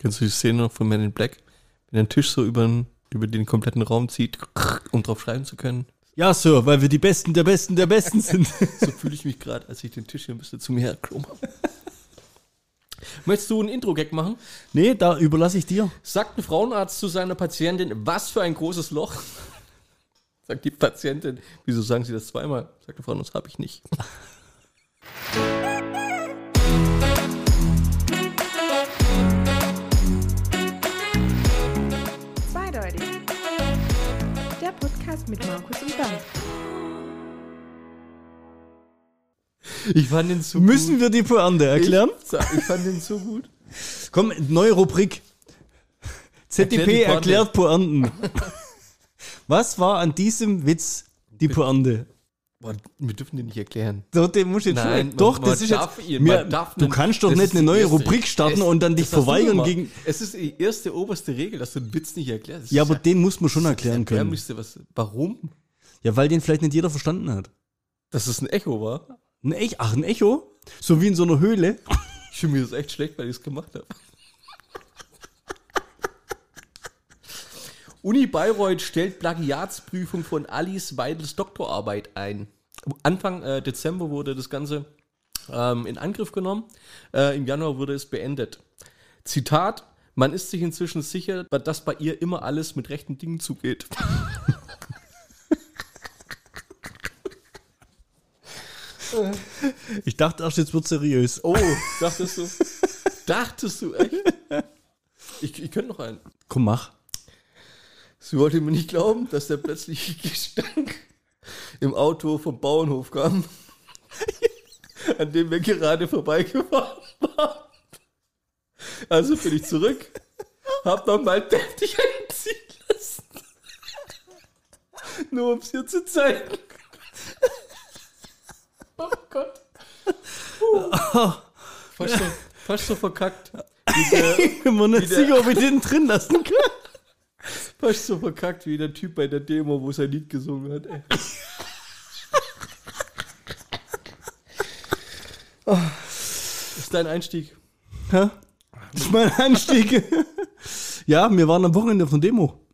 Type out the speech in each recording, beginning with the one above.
Kennst du die Szene noch von Men in Black? Wenn er den Tisch so über, den- über den kompletten Raum zieht, um drauf schreiben zu können. Ja, Sir, weil wir die Besten der Besten der Besten sind. So fühle ich mich gerade, als ich den Tisch hier ein bisschen zu mir herkrumme. Möchtest du ein Intro-Gag machen? nee, da überlasse ich dir. Sagt ein Frauenarzt zu seiner Patientin, was für ein großes Loch? Sagt die Patientin, wieso sagen Sie das zweimal? Sagt der Frauenarzt, habe ich nicht. Mit Markus und Dan. Ich fand den so Müssen wir die Pointe erklären? Ich, ich fand den so gut. Komm, neue Rubrik. ZDP erklärt Pointen. Was war an diesem Witz die Pointe? Boah, wir dürfen den nicht erklären. So, den muss ich jetzt Nein, schon. man- Doch, man das ist jetzt. ihn- darf du kannst doch nicht eine neue Rubrik starten es- und dann dich verweigern gegen. Es ist die erste oberste Regel, dass du einen Witz nicht erklärst. Ja, aber den muss man schon erklären können. müsste was. Warum? Ja, weil den vielleicht nicht jeder verstanden hat. Dass es ein Echo war. Ein Echo? Ach, ein Echo? So wie in so einer Höhle. Ich fühle mir das echt schlecht, weil ich es gemacht habe. Uni Bayreuth stellt Plagiatsprüfung von Alice Weidels Doktorarbeit ein. Anfang äh, Dezember wurde das Ganze ähm, in Angriff genommen. Äh, Im Januar wurde es beendet. Zitat: Man ist sich inzwischen sicher, dass bei ihr immer alles mit rechten Dingen zugeht. Ich dachte erst, jetzt wird seriös. Oh, dachtest du? dachtest du echt? Ich, ich könnte noch einen. Komm, mach. Sie wollte mir nicht glauben, dass der plötzliche Gestank im Auto vom Bauernhof kam, an dem wir gerade vorbeigefahren waren. Also bin ich zurück, hab nochmal deftig einziehen lassen. Nur um es hier zu zeigen. Oh Gott. Uh. Fast, so, fast so verkackt. Wie der, Ich bin mir nicht sicher, ob ich den drin lassen kann. Fast so verkackt wie der Typ bei der Demo, wo sein Lied gesungen hat. Ey. Oh, das ist dein Einstieg. Ja? Das ist mein Anstieg. ja, wir waren am Wochenende auf einer Demo.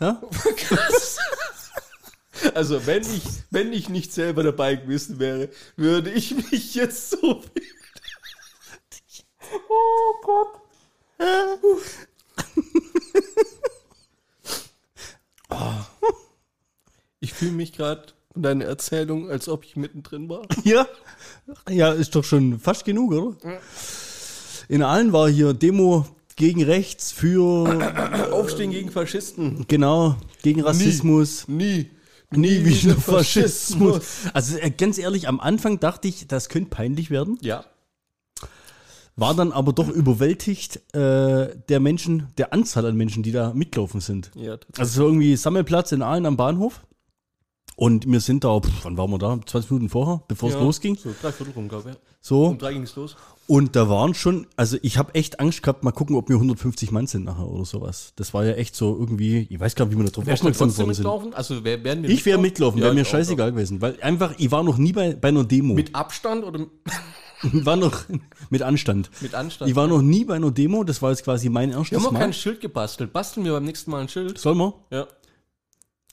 Ja? Also wenn ich, wenn ich nicht selber dabei gewesen wäre, würde ich mich jetzt so. Oh Gott. Oh. Ich fühle mich gerade von deiner Erzählung, als ob ich mittendrin war. Ja. Ja, ist doch schon fast genug, oder? In allen war hier Demo gegen rechts, für, Aufstehen gegen Faschisten. genau, gegen Rassismus. Nie. Nie wieder wieder Faschismus. Also äh, ganz ehrlich, am Anfang dachte ich, das könnte peinlich werden. Ja. War dann aber doch überwältigt äh, der Menschen, der Anzahl an Menschen, die da mitlaufen sind. Ja. Also so irgendwie Sammelplatz in Aalen am Bahnhof. Und wir sind da, pff, wann waren wir da? 20 Minuten vorher, bevor es Ja, losging. So, drei Viertel rum, glaube ich. So. Um drei ging es los. Und da waren schon, also ich habe echt Angst gehabt, mal gucken, ob wir 150 Mann sind nachher oder sowas. Das war ja echt so irgendwie, ich weiß gar nicht, wie wir da drauf aufmerksam worden sind. mitlaufen? Also wer, werden wir Ich wäre mitlaufen, Ja, wäre mir ich auch, scheißegal gewesen. Weil einfach, ich war noch nie bei, bei einer Demo. Mit Abstand oder war noch mit Anstand. mit Anstand? Ich war noch nie bei einer Demo, das war jetzt quasi mein wir erstes haben noch Mal. kein Schild gebastelt. Basteln wir beim nächsten Mal ein Schild? Sollen wir? Ja.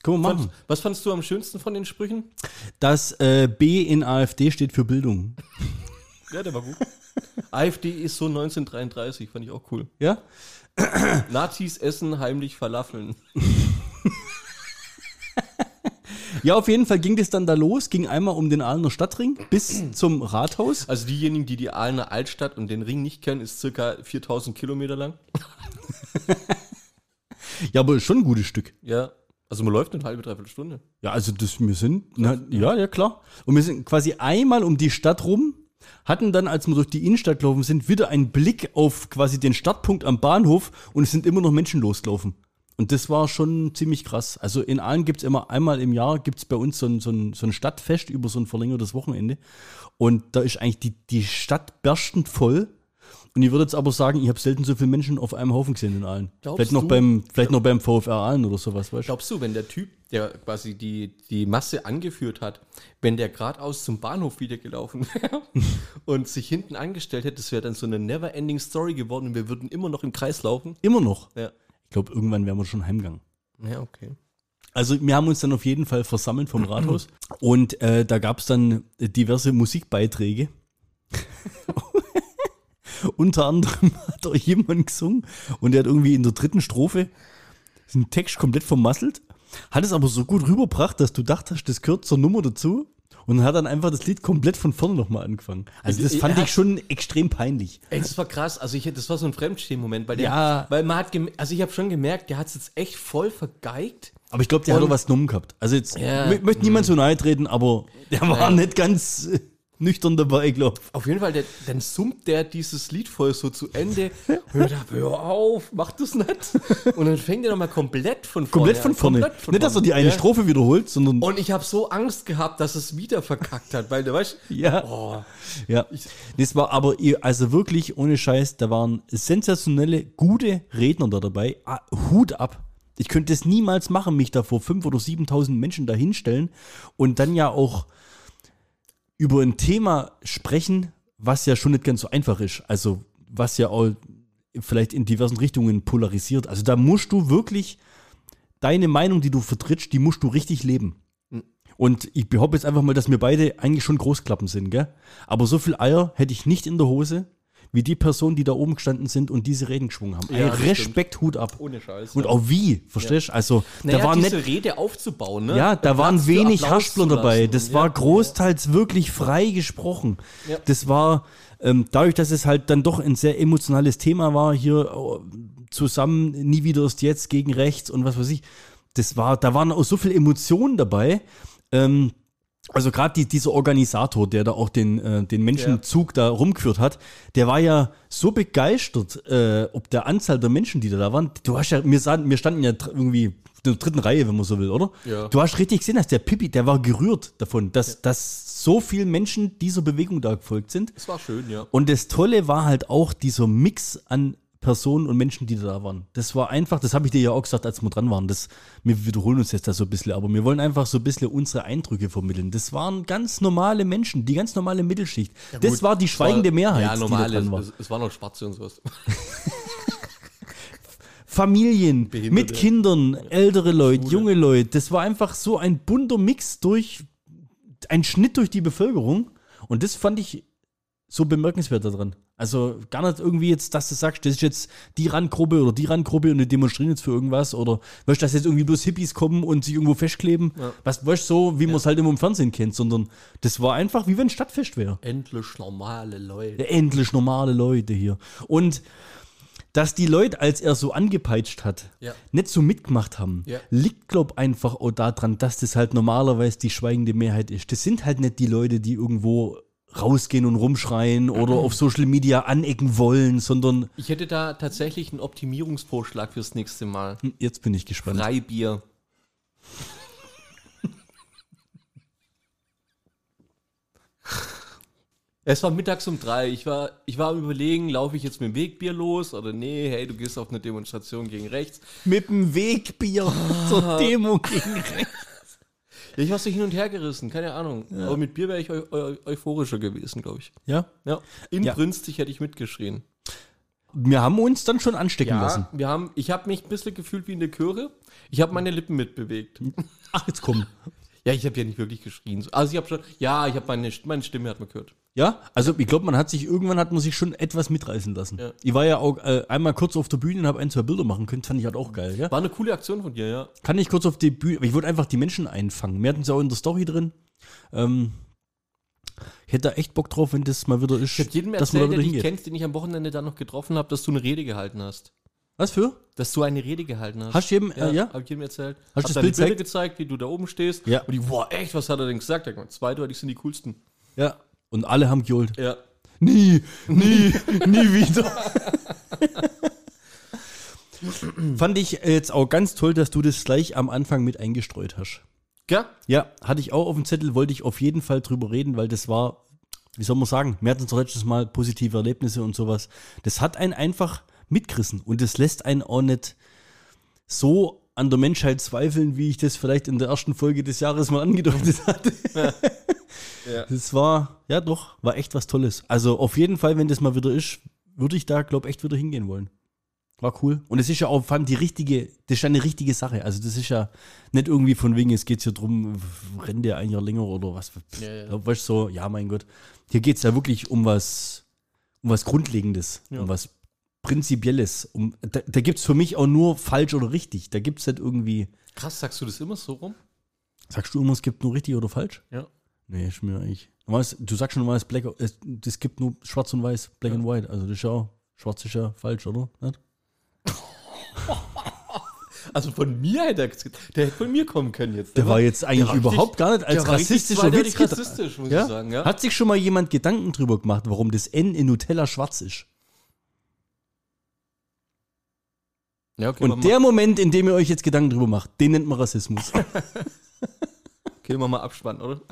Können wir Fand, machen. was fandst du am schönsten von den Sprüchen? Das äh, B in AfD steht für Bildung. Ja, der war gut. AfD ist so 1933, fand ich auch cool. Ja? Nazis essen heimlich Falafeln. Ja, auf jeden Fall ging das dann da los, ging einmal um den Aalener Stadtring bis zum Rathaus. Also diejenigen, die die Aalener Altstadt und den Ring nicht kennen, ist circa 4000 Kilometer lang. Ja, aber schon ein gutes Stück. Ja. Also man läuft eine halbe, dreiviertel Stunde. Ja, also das, wir sind, na, ja, ja, klar. Und wir sind quasi einmal um die Stadt rum, hatten dann, als wir durch die Innenstadt gelaufen sind, wieder einen Blick auf quasi den Startpunkt am Bahnhof und es sind immer noch Menschen losgelaufen. Und das war schon ziemlich krass. Also in Aalen gibt's immer einmal im Jahr gibt's bei uns so ein, so, ein, so ein Stadtfest über so ein verlängertes Wochenende. Und da ist eigentlich die, die Stadt berstend voll. Und ich würde jetzt aber sagen, ich habe selten so viele Menschen auf einem Haufen gesehen in Aalen. Glaubst Vielleicht noch du? beim, vielleicht noch beim VfR Aalen oder sowas, weißt du? Glaubst du, wenn der Typ, der quasi die, die Masse angeführt hat, wenn der geradeaus zum Bahnhof wieder gelaufen wäre und sich hinten angestellt hätte, das wäre dann so eine never-ending Story geworden und wir würden immer noch im Kreis laufen? Immer noch. Ja. Ich glaube, irgendwann wären wir schon heimgegangen. Ja, okay. Also wir haben uns dann auf jeden Fall versammelt vom Rathaus und äh, da gab es dann diverse Musikbeiträge. Unter anderem hat auch jemand gesungen und der hat irgendwie in der dritten Strophe den Text komplett vermasselt, hat es aber so gut rübergebracht, dass du dachtest, das gehört zur Nummer dazu und hat dann einfach das Lied komplett von vorne nochmal angefangen. Also das Er fand hat- ich schon extrem peinlich. Ey, das war krass. Also ich, das war so ein Fremdstehen-Moment, weil der, Ja. weil man hat, also ich habe schon gemerkt, der hat es jetzt echt voll vergeigt. Aber ich glaube, der hat Und- auch was genommen gehabt. Also jetzt Ja. mö- möchte niemand so nahe treten, aber der war Ja. nicht ganz äh, nüchtern dabei, glaube ich. Auf jeden Fall, der, dann summt der dieses Lied voll so zu Ende. Hör, da, hör auf, mach das nicht. Und dann fängt er nochmal komplett von vorne Komplett von vorne. Komplett von nicht, dass er die eine Ja. Strophe wiederholt, sondern Und ich habe so Angst gehabt, dass es wieder verkackt hat, weil du weißt, ja, oh, ja. Das war aber ihr- also wirklich ohne Scheiß, da waren sensationelle, gute Redner da dabei. Ah, Hut ab. Ich könnte es niemals machen, mich da vor 5.000 oder 7.000 Menschen da hinstellen und dann ja auch über ein Thema sprechen, was ja schon nicht ganz so einfach ist. Also was ja auch vielleicht in diversen Richtungen polarisiert. Also da musst du wirklich deine Meinung, die du vertrittst, die musst du richtig leben. Und ich behaupte jetzt einfach mal, dass wir beide eigentlich schon Großklappen sind, gell? Aber so viel Eier hätte ich nicht in der Hose, wie die Personen, die da oben gestanden sind und diese Reden geschwungen haben. Ja, Ey, Respekt, Hut ab. ohne Scheiß. Und ja. auch wie, verstehst du? Also, naja, da war diese nicht Rede aufzubauen, ne? ja, da waren Platz für wenig Haspler dabei. Das Ja, war großteils wirklich frei gesprochen. Ja. Das war, ähm, dadurch, dass es halt dann doch ein sehr emotionales Thema war, hier oh, zusammen, nie wieder ist jetzt gegen rechts und was weiß ich. Das war, da waren auch so viele Emotionen dabei. Ähm, also gerade die, dieser Organisator, der da auch den, äh, den Menschenzug da rumgeführt hat, der war ja so begeistert, äh, ob der Anzahl der Menschen, die da, da waren. Du hast ja, wir, sahen, wir standen ja irgendwie in der dritten Reihe, wenn man so will, oder? Ja. Du hast richtig gesehen, dass der Pippi, der war gerührt davon, dass, dass so viele Menschen dieser Bewegung da gefolgt sind. Das war schön, ja. Und das Tolle war halt auch dieser Mix an Personen und Menschen, die da waren. Das war einfach, das habe ich dir ja auch gesagt, als wir dran waren. Das, wir wiederholen uns jetzt da so ein bisschen, aber wir wollen einfach so ein bisschen unsere Eindrücke vermitteln. Das waren ganz normale Menschen, die ganz normale Mittelschicht. das Gut, war die schweigende war- Mehrheit, Ja, normal. die da war. Es, es waren noch Spatze und sowas. Familien Behinderte. mit Kindern, ältere Leute, junge Leute. Das war einfach so ein bunter Mix durch, ein Schnitt durch die Bevölkerung. Und das fand ich so bemerkenswert daran. Also gar nicht irgendwie jetzt, dass du sagst, das ist jetzt die Randgruppe oder die Randgruppe und die demonstrieren jetzt für irgendwas oder weißt du, dass jetzt irgendwie bloß Hippies kommen und sich irgendwo festkleben. Was weißt du, so, wie man es halt immer im Fernsehen kennt, sondern das war einfach wie wenn ein Stadtfest wäre. Endlich normale Leute. Ja, endlich normale Leute hier. Und dass die Leute, als er so angepeitscht hat, Ja. nicht so mitgemacht haben, Ja. liegt, glaub einfach auch daran, dass das halt normalerweise die schweigende Mehrheit ist. Das sind halt nicht die Leute, die irgendwo rausgehen und rumschreien oder auf Social Media anecken wollen, sondern Ich hätte da tatsächlich einen Optimierungsvorschlag fürs nächste Mal. Hm, jetzt bin ich gespannt. Freibier. Es war mittags um drei. Ich war, ich war am überlegen, laufe ich jetzt mit dem Wegbier los oder nee, hey, du gehst auf eine Demonstration gegen rechts. Mit dem Wegbier zur Demo gegen rechts. Ja, ich war so hin und her gerissen, keine Ahnung. Aber mit Bier wäre ich eu eu euphorischer gewesen, glaube ich. Ja, Ja. Inbrünstig hätte ich mitgeschrien. wir haben uns dann schon anstecken lassen. wir haben, ich habe mich ein bisschen gefühlt wie in der Chöre. Ich habe meine Lippen mitbewegt. Ach, jetzt komm. Ja, ich habe ja nicht wirklich geschrien. Also ich habe schon, ja, ich habe meine, meine Stimme hat man gehört. Ja, also ich glaube, man hat sich irgendwann hat man sich schon etwas mitreißen lassen. Ja. Ich war ja auch äh, einmal kurz auf der Bühne und habe ein, zwei Bilder machen können, fand ich halt auch geil. Ja? War eine coole Aktion von dir, ja. Kann ich kurz auf die Bühne, aber ich wollte einfach die Menschen einfangen. Wir hatten es auch in der Story drin. Ähm, ich hätte da echt Bock drauf, wenn das mal wieder ist, Ich habe jedem erzählt, der dich kennt, den ich am Wochenende dann noch getroffen habe, dass du eine Rede gehalten hast. Was für? Dass du eine Rede gehalten hast. Hast du jedem, äh, ja? Hab ich jedem erzählt. Hast du das Bild gezeigt? gezeigt, wie du da oben stehst. Ja. Und die, boah, echt, was hat er denn gesagt? Der zwei, die sind die coolsten. Ja. Und alle haben geholt. Ja. Nie, nie, nie wieder. Fand ich jetzt auch ganz toll, dass du das gleich am Anfang mit eingestreut hast. Gell? Ja, hatte ich auch auf dem Zettel, wollte ich auf jeden Fall drüber reden, weil das war wie soll man sagen, wir hatten es letztes Mal positive Erlebnisse und sowas. Das hat einen einfach mitgerissen und das lässt einen auch nicht so an der Menschheit zweifeln, wie ich das vielleicht in der ersten Folge des Jahres mal angedeutet hatte. Ja. Das war, ja doch, war echt was Tolles. Also auf jeden Fall, wenn das mal wieder ist, würde ich da, glaube ich, echt wieder hingehen wollen. War cool. Und es ist ja auch, fand die richtige, das ist ja eine richtige Sache. Also das ist ja nicht irgendwie von wegen, es geht hier drum, rennt der ein Jahr länger oder was. Ja, ja. Ja, weißt du, so, ja, mein Gott. Hier geht es ja wirklich um was, um was Grundlegendes, Ja. um was Prinzipielles. Um, da da gibt es für mich auch nur falsch oder richtig. Da gibt es nicht irgendwie, Krass, sagst du das immer so rum? sagst du immer, es gibt nur richtig oder falsch? Ja. Nee, ist mir eigentlich. Du sagst schon normalerweise Black, es, es gibt nur schwarz und weiß, Black and White. Also das ist ja auch, schwarz ist ja falsch, oder? Nicht? Also von mir hätte er, der hätte von mir kommen können jetzt. Der war jetzt eigentlich der war richtig- überhaupt gar nicht als der war richtig rassistischer zweideutig Witz rassistisch, muss Ja? ich sagen. Ja? Hat sich schon mal jemand Gedanken drüber gemacht, warum das N in Nutella schwarz ist? Ja okay, Und der Moment, in dem ihr euch jetzt Gedanken drüber macht, den nennt man Rassismus. wir, okay, wir Abspann, oder?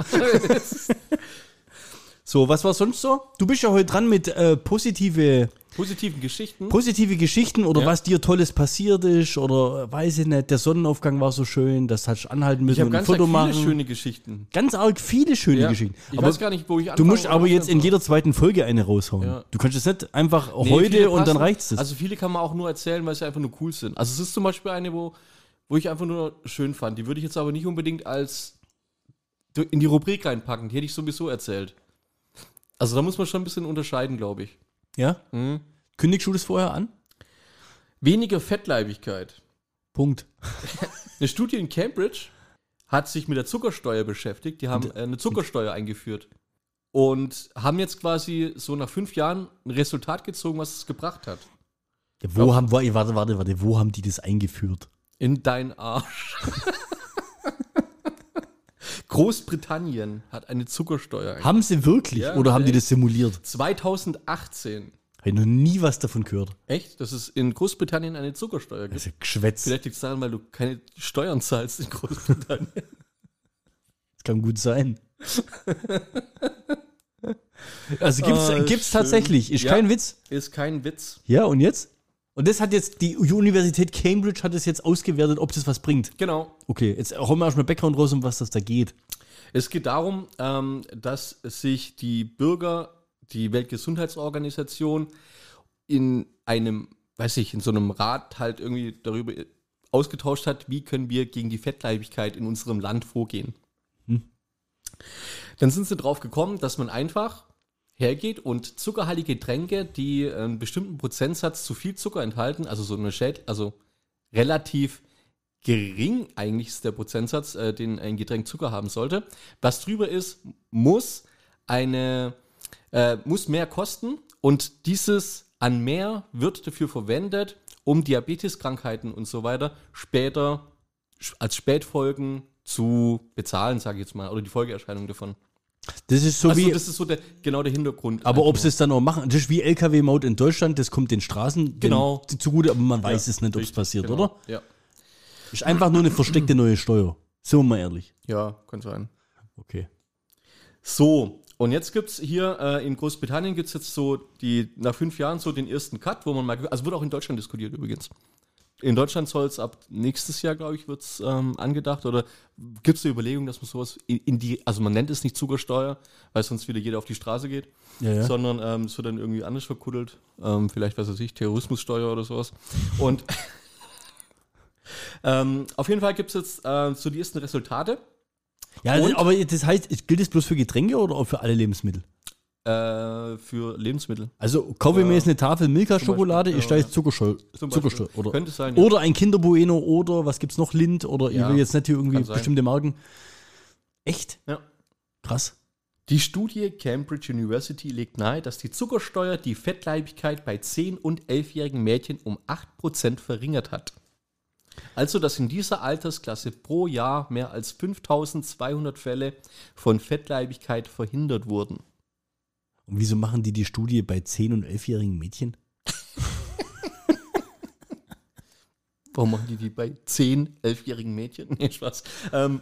so, was war sonst so? Du bist ja heute dran mit äh, positive, Positiven Geschichten. positive Geschichten oder Ja. was dir Tolles passiert ist oder äh, weiß ich nicht, der Sonnenaufgang war so schön, das hast du anhalten müssen ich und ein ganz Foto viele machen. schöne Geschichten. ganz arg viele schöne Ja. Geschichten. Ich aber weiß gar nicht, wo ich du anfangen musst aber jetzt in jeder zweiten Folge eine raushauen. Ja. Du kannst es nicht einfach Nee, viele heute und dann reicht's das. Also viele kann man auch nur erzählen, weil sie einfach nur cool sind. Also es ist zum Beispiel eine, wo, wo ich einfach nur schön fand. Die würde ich jetzt aber nicht unbedingt als in die Rubrik reinpacken. Die hätte ich sowieso erzählt. Also da muss man schon ein bisschen unterscheiden, glaube ich. ja? Mhm. Kündigst du das vorher an? Weniger Fettleibigkeit. Punkt. Eine Studie in Cambridge hat sich mit der Zuckersteuer beschäftigt. Die haben äh, eine Zuckersteuer eingeführt. Und haben jetzt quasi so nach fünf Jahren ein Resultat gezogen, was es gebracht hat. Ja, wo haben, warte, warte, warte, warte, wo haben die das eingeführt? In dein Arsch. Großbritannien hat eine Zuckersteuer. eingeführt. Haben sie wirklich Ja, oder haben die echt. das simuliert? 2018. Habe ich noch nie was davon gehört. Echt? Dass es in Großbritannien eine Zuckersteuer gibt. Das ist ja Geschwätz. Vielleicht liegt es daran, weil du keine Steuern zahlst in Großbritannien. Das kann gut sein. also gibt's, Ah, gibt's schön. tatsächlich. Ist Ja. kein Witz. Ist kein Witz. Ja, und jetzt? Und das hat jetzt, die Universität Cambridge hat es jetzt ausgewertet, ob das was bringt. Genau. Okay, jetzt hauen wir erstmal Background raus, um was das da geht. Es geht darum, ähm, dass sich die Bürger, die Weltgesundheitsorganisation in einem, weiß ich, in so einem Rat halt irgendwie darüber ausgetauscht hat, wie können wir gegen die Fettleibigkeit in unserem Land vorgehen. Dann sind sie drauf gekommen, dass man einfach hergeht und zuckerhaltige Getränke, die einen bestimmten Prozentsatz zu viel Zucker enthalten, also so eine Schäd, also relativ gering eigentlich ist der Prozentsatz, äh, den ein Getränk Zucker haben sollte. Was drüber ist, muss eine äh, muss mehr kosten und dieses an mehr wird dafür verwendet, um Diabeteskrankheiten und so weiter später als Spätfolgen zu bezahlen, sage ich jetzt mal, oder die Folgeerscheinung davon. Das ist so also wie, das ist so der, genau der Hintergrund. aber ob sie es dann auch machen, das ist wie LKW-Maut in Deutschland, das kommt den Straßen Genau. den, zugute, aber man weiß Ja, es nicht, ob es passiert, genau. oder? Ja. Ist einfach nur eine versteckte neue Steuer. Wir mal ehrlich. ja, kann sein. Okay. So, und jetzt gibt es hier äh, in Großbritannien gibt es jetzt so die nach fünf Jahren so den ersten Cut, wo man mal, also wird auch in Deutschland diskutiert übrigens. In Deutschland soll es ab nächstes Jahr, glaube ich, wird es ähm, angedacht oder gibt es eine Überlegung, dass man sowas in, in die, also man nennt es nicht Zuckersteuer, weil sonst wieder jeder auf die Straße geht, Ja, ja. sondern ähm, es wird dann irgendwie anders verkuddelt, ähm, vielleicht, was weiß ich, Terrorismussteuer oder sowas. Und ähm, auf jeden Fall gibt es jetzt äh, so die ersten Resultate. Ja, Und? aber das heißt, gilt es bloß für Getränke oder auch für alle Lebensmittel? Äh, für Lebensmittel. Also kaufe ich mir Ja. jetzt eine Tafel Milka-Schokolade, Zuckersteu Zum Zuckersteu Beispiel. oder, Könnte sein. Ja. oder ein Kinderbueno oder was gibt's noch, Lind oder ich Ja, will jetzt nicht hier irgendwie bestimmte Marken. Echt? Ja. Krass. Die Studie Cambridge University legt nahe, dass die Zuckersteuer die Fettleibigkeit bei 10- und 11-jährigen Mädchen um 8% verringert hat. Also, dass in dieser Altersklasse pro Jahr mehr als 5200 Fälle von Fettleibigkeit verhindert wurden. Und wieso machen die die Studie bei 10- und 11-jährigen Mädchen? Warum machen die die bei 10-, 11-jährigen Mädchen? Nee, Spaß. Ähm,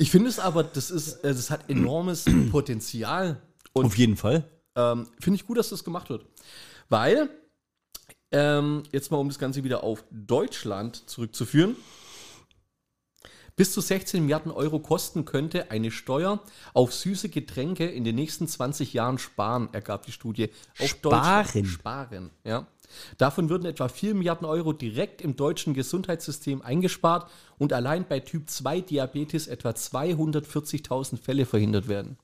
Ich finde es aber, das ist, äh, das hat enormes Potenzial. Und Auf jeden Fall. ähm, finde ich gut, dass das gemacht wird. Weil, ähm, jetzt mal um das Ganze wieder auf Deutschland zurückzuführen, bis zu 16 Milliarden Euro kosten könnte eine Steuer auf süße Getränke in den nächsten 20 Jahren sparen, ergab die Studie. Auf Sparen? Sparen, ja. Davon würden etwa 4 Milliarden Euro direkt im deutschen Gesundheitssystem eingespart und allein bei Typ 2 Diabetes etwa 240.000 Fälle verhindert werden.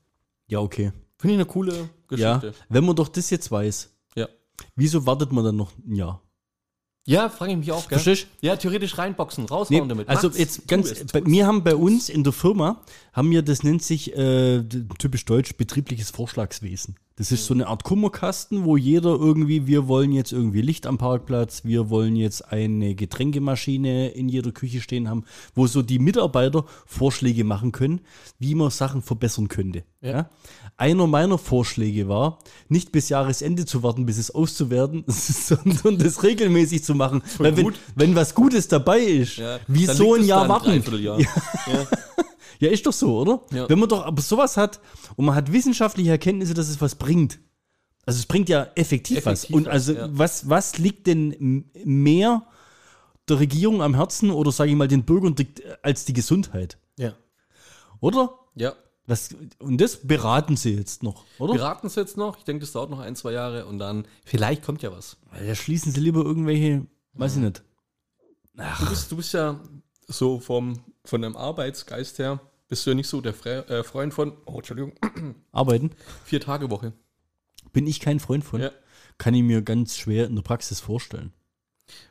Ja, okay. Finde ich eine coole Ja, Geschichte. wenn man doch das jetzt weiß, Ja. wieso wartet man dann noch ein Jahr? Ja, frage ich mich auch, gell? Verstehst Ja, theoretisch reinboxen, raushauen Nee, damit. also Macht's, jetzt ganz, es, bei, wir haben bei uns in der Firma, haben wir, das nennt sich äh, typisch deutsch betriebliches Vorschlagswesen. Das ist so eine Art Kummerkasten, wo jeder irgendwie, wir wollen jetzt irgendwie Licht am Parkplatz, wir wollen jetzt eine Getränkemaschine in jeder Küche stehen haben, wo so die Mitarbeiter Vorschläge machen können, wie man Sachen verbessern könnte. Ja. Einer meiner Vorschläge war, nicht bis Jahresende zu warten, bis es auszuwerten, sondern das regelmäßig zu machen. Weil wenn, wenn was Gutes dabei ist, Ja, wieso liegt ein Jahr warten? Dreivierteljahr. Ja. Ja, ist doch so, oder? Ja. Wenn man doch aber sowas hat und man hat wissenschaftliche Erkenntnisse, dass es was bringt. Also es bringt ja effektiv, was. Effektiv Und was, also ja. was, was liegt denn mehr der Regierung am Herzen oder sage ich mal den Bürgern als die Gesundheit? Ja. Oder? Ja. Was, und das beraten sie jetzt noch, oder? Wir raten es jetzt noch. Ich denke, das dauert noch ein, zwei Jahre und dann, vielleicht kommt ja was. Da schließen sie lieber irgendwelche, weiß ich nicht. Du bist, du bist ja so vom, von deinem Arbeitsgeist her, bist du ja nicht so der Fre äh, Freund von, oh, Entschuldigung, Arbeiten. vier Tage Woche. Bin ich kein Freund von. Ja. Kann ich mir ganz schwer in der Praxis vorstellen.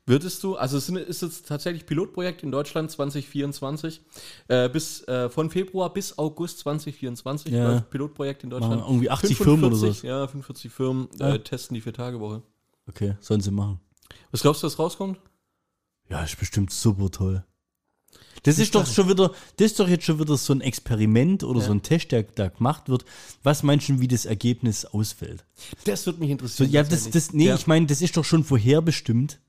Würdest du, also es ist jetzt tatsächlich Pilotprojekt in Deutschland 2024, äh, bis äh, von Februar bis August 2024 Ja. Pilotprojekt in Deutschland. Machen irgendwie 80 Firmen oder sowas. Ja, 45 Firmen Ja. äh, testen die Vier-Tage-Woche. Okay, sollen sie machen. Was glaubst du, was rauskommt? Ja, ist bestimmt super toll. Das ist doch schon wieder, das ist doch jetzt schon wieder so ein Experiment oder Ja. so ein Test, der da gemacht wird. Was meinst du, wie das Ergebnis ausfällt? Das würde mich So, interessieren. ja, das, das, nee, ja. ich meine, das ist doch schon vorherbestimmt,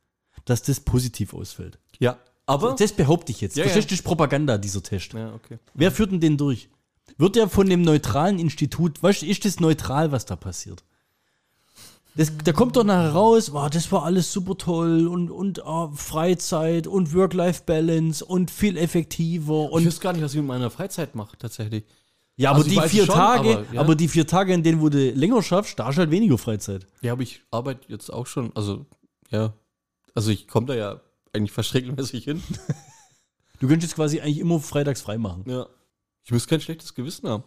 dass das positiv ausfällt. ja, aber. Das behaupte ich jetzt. Ja, Verstehst ja. das ist Propaganda, dieser Test. ja, okay. Wer führt denn den durch? Wird der von dem neutralen Institut, weißt du, ist das neutral, was da passiert? Das, da kommt doch nachher raus, wow, das war alles super toll und, und ah, Freizeit und Work-Life-Balance und viel effektiver Ich und weiß gar nicht, was ich mit meiner Freizeit mache, tatsächlich. ja, aber also ich die vier schon, Tage, aber, ja. aber die vier Tage, in denen wo du länger schaffst, da hast du halt weniger Freizeit. Ja, aber ich arbeite jetzt auch schon, also, ja. Also ich komme da ja eigentlich fast regelmäßig hin. Du könntest jetzt quasi eigentlich immer freitags frei machen. Ja. Ich muss kein schlechtes Gewissen haben.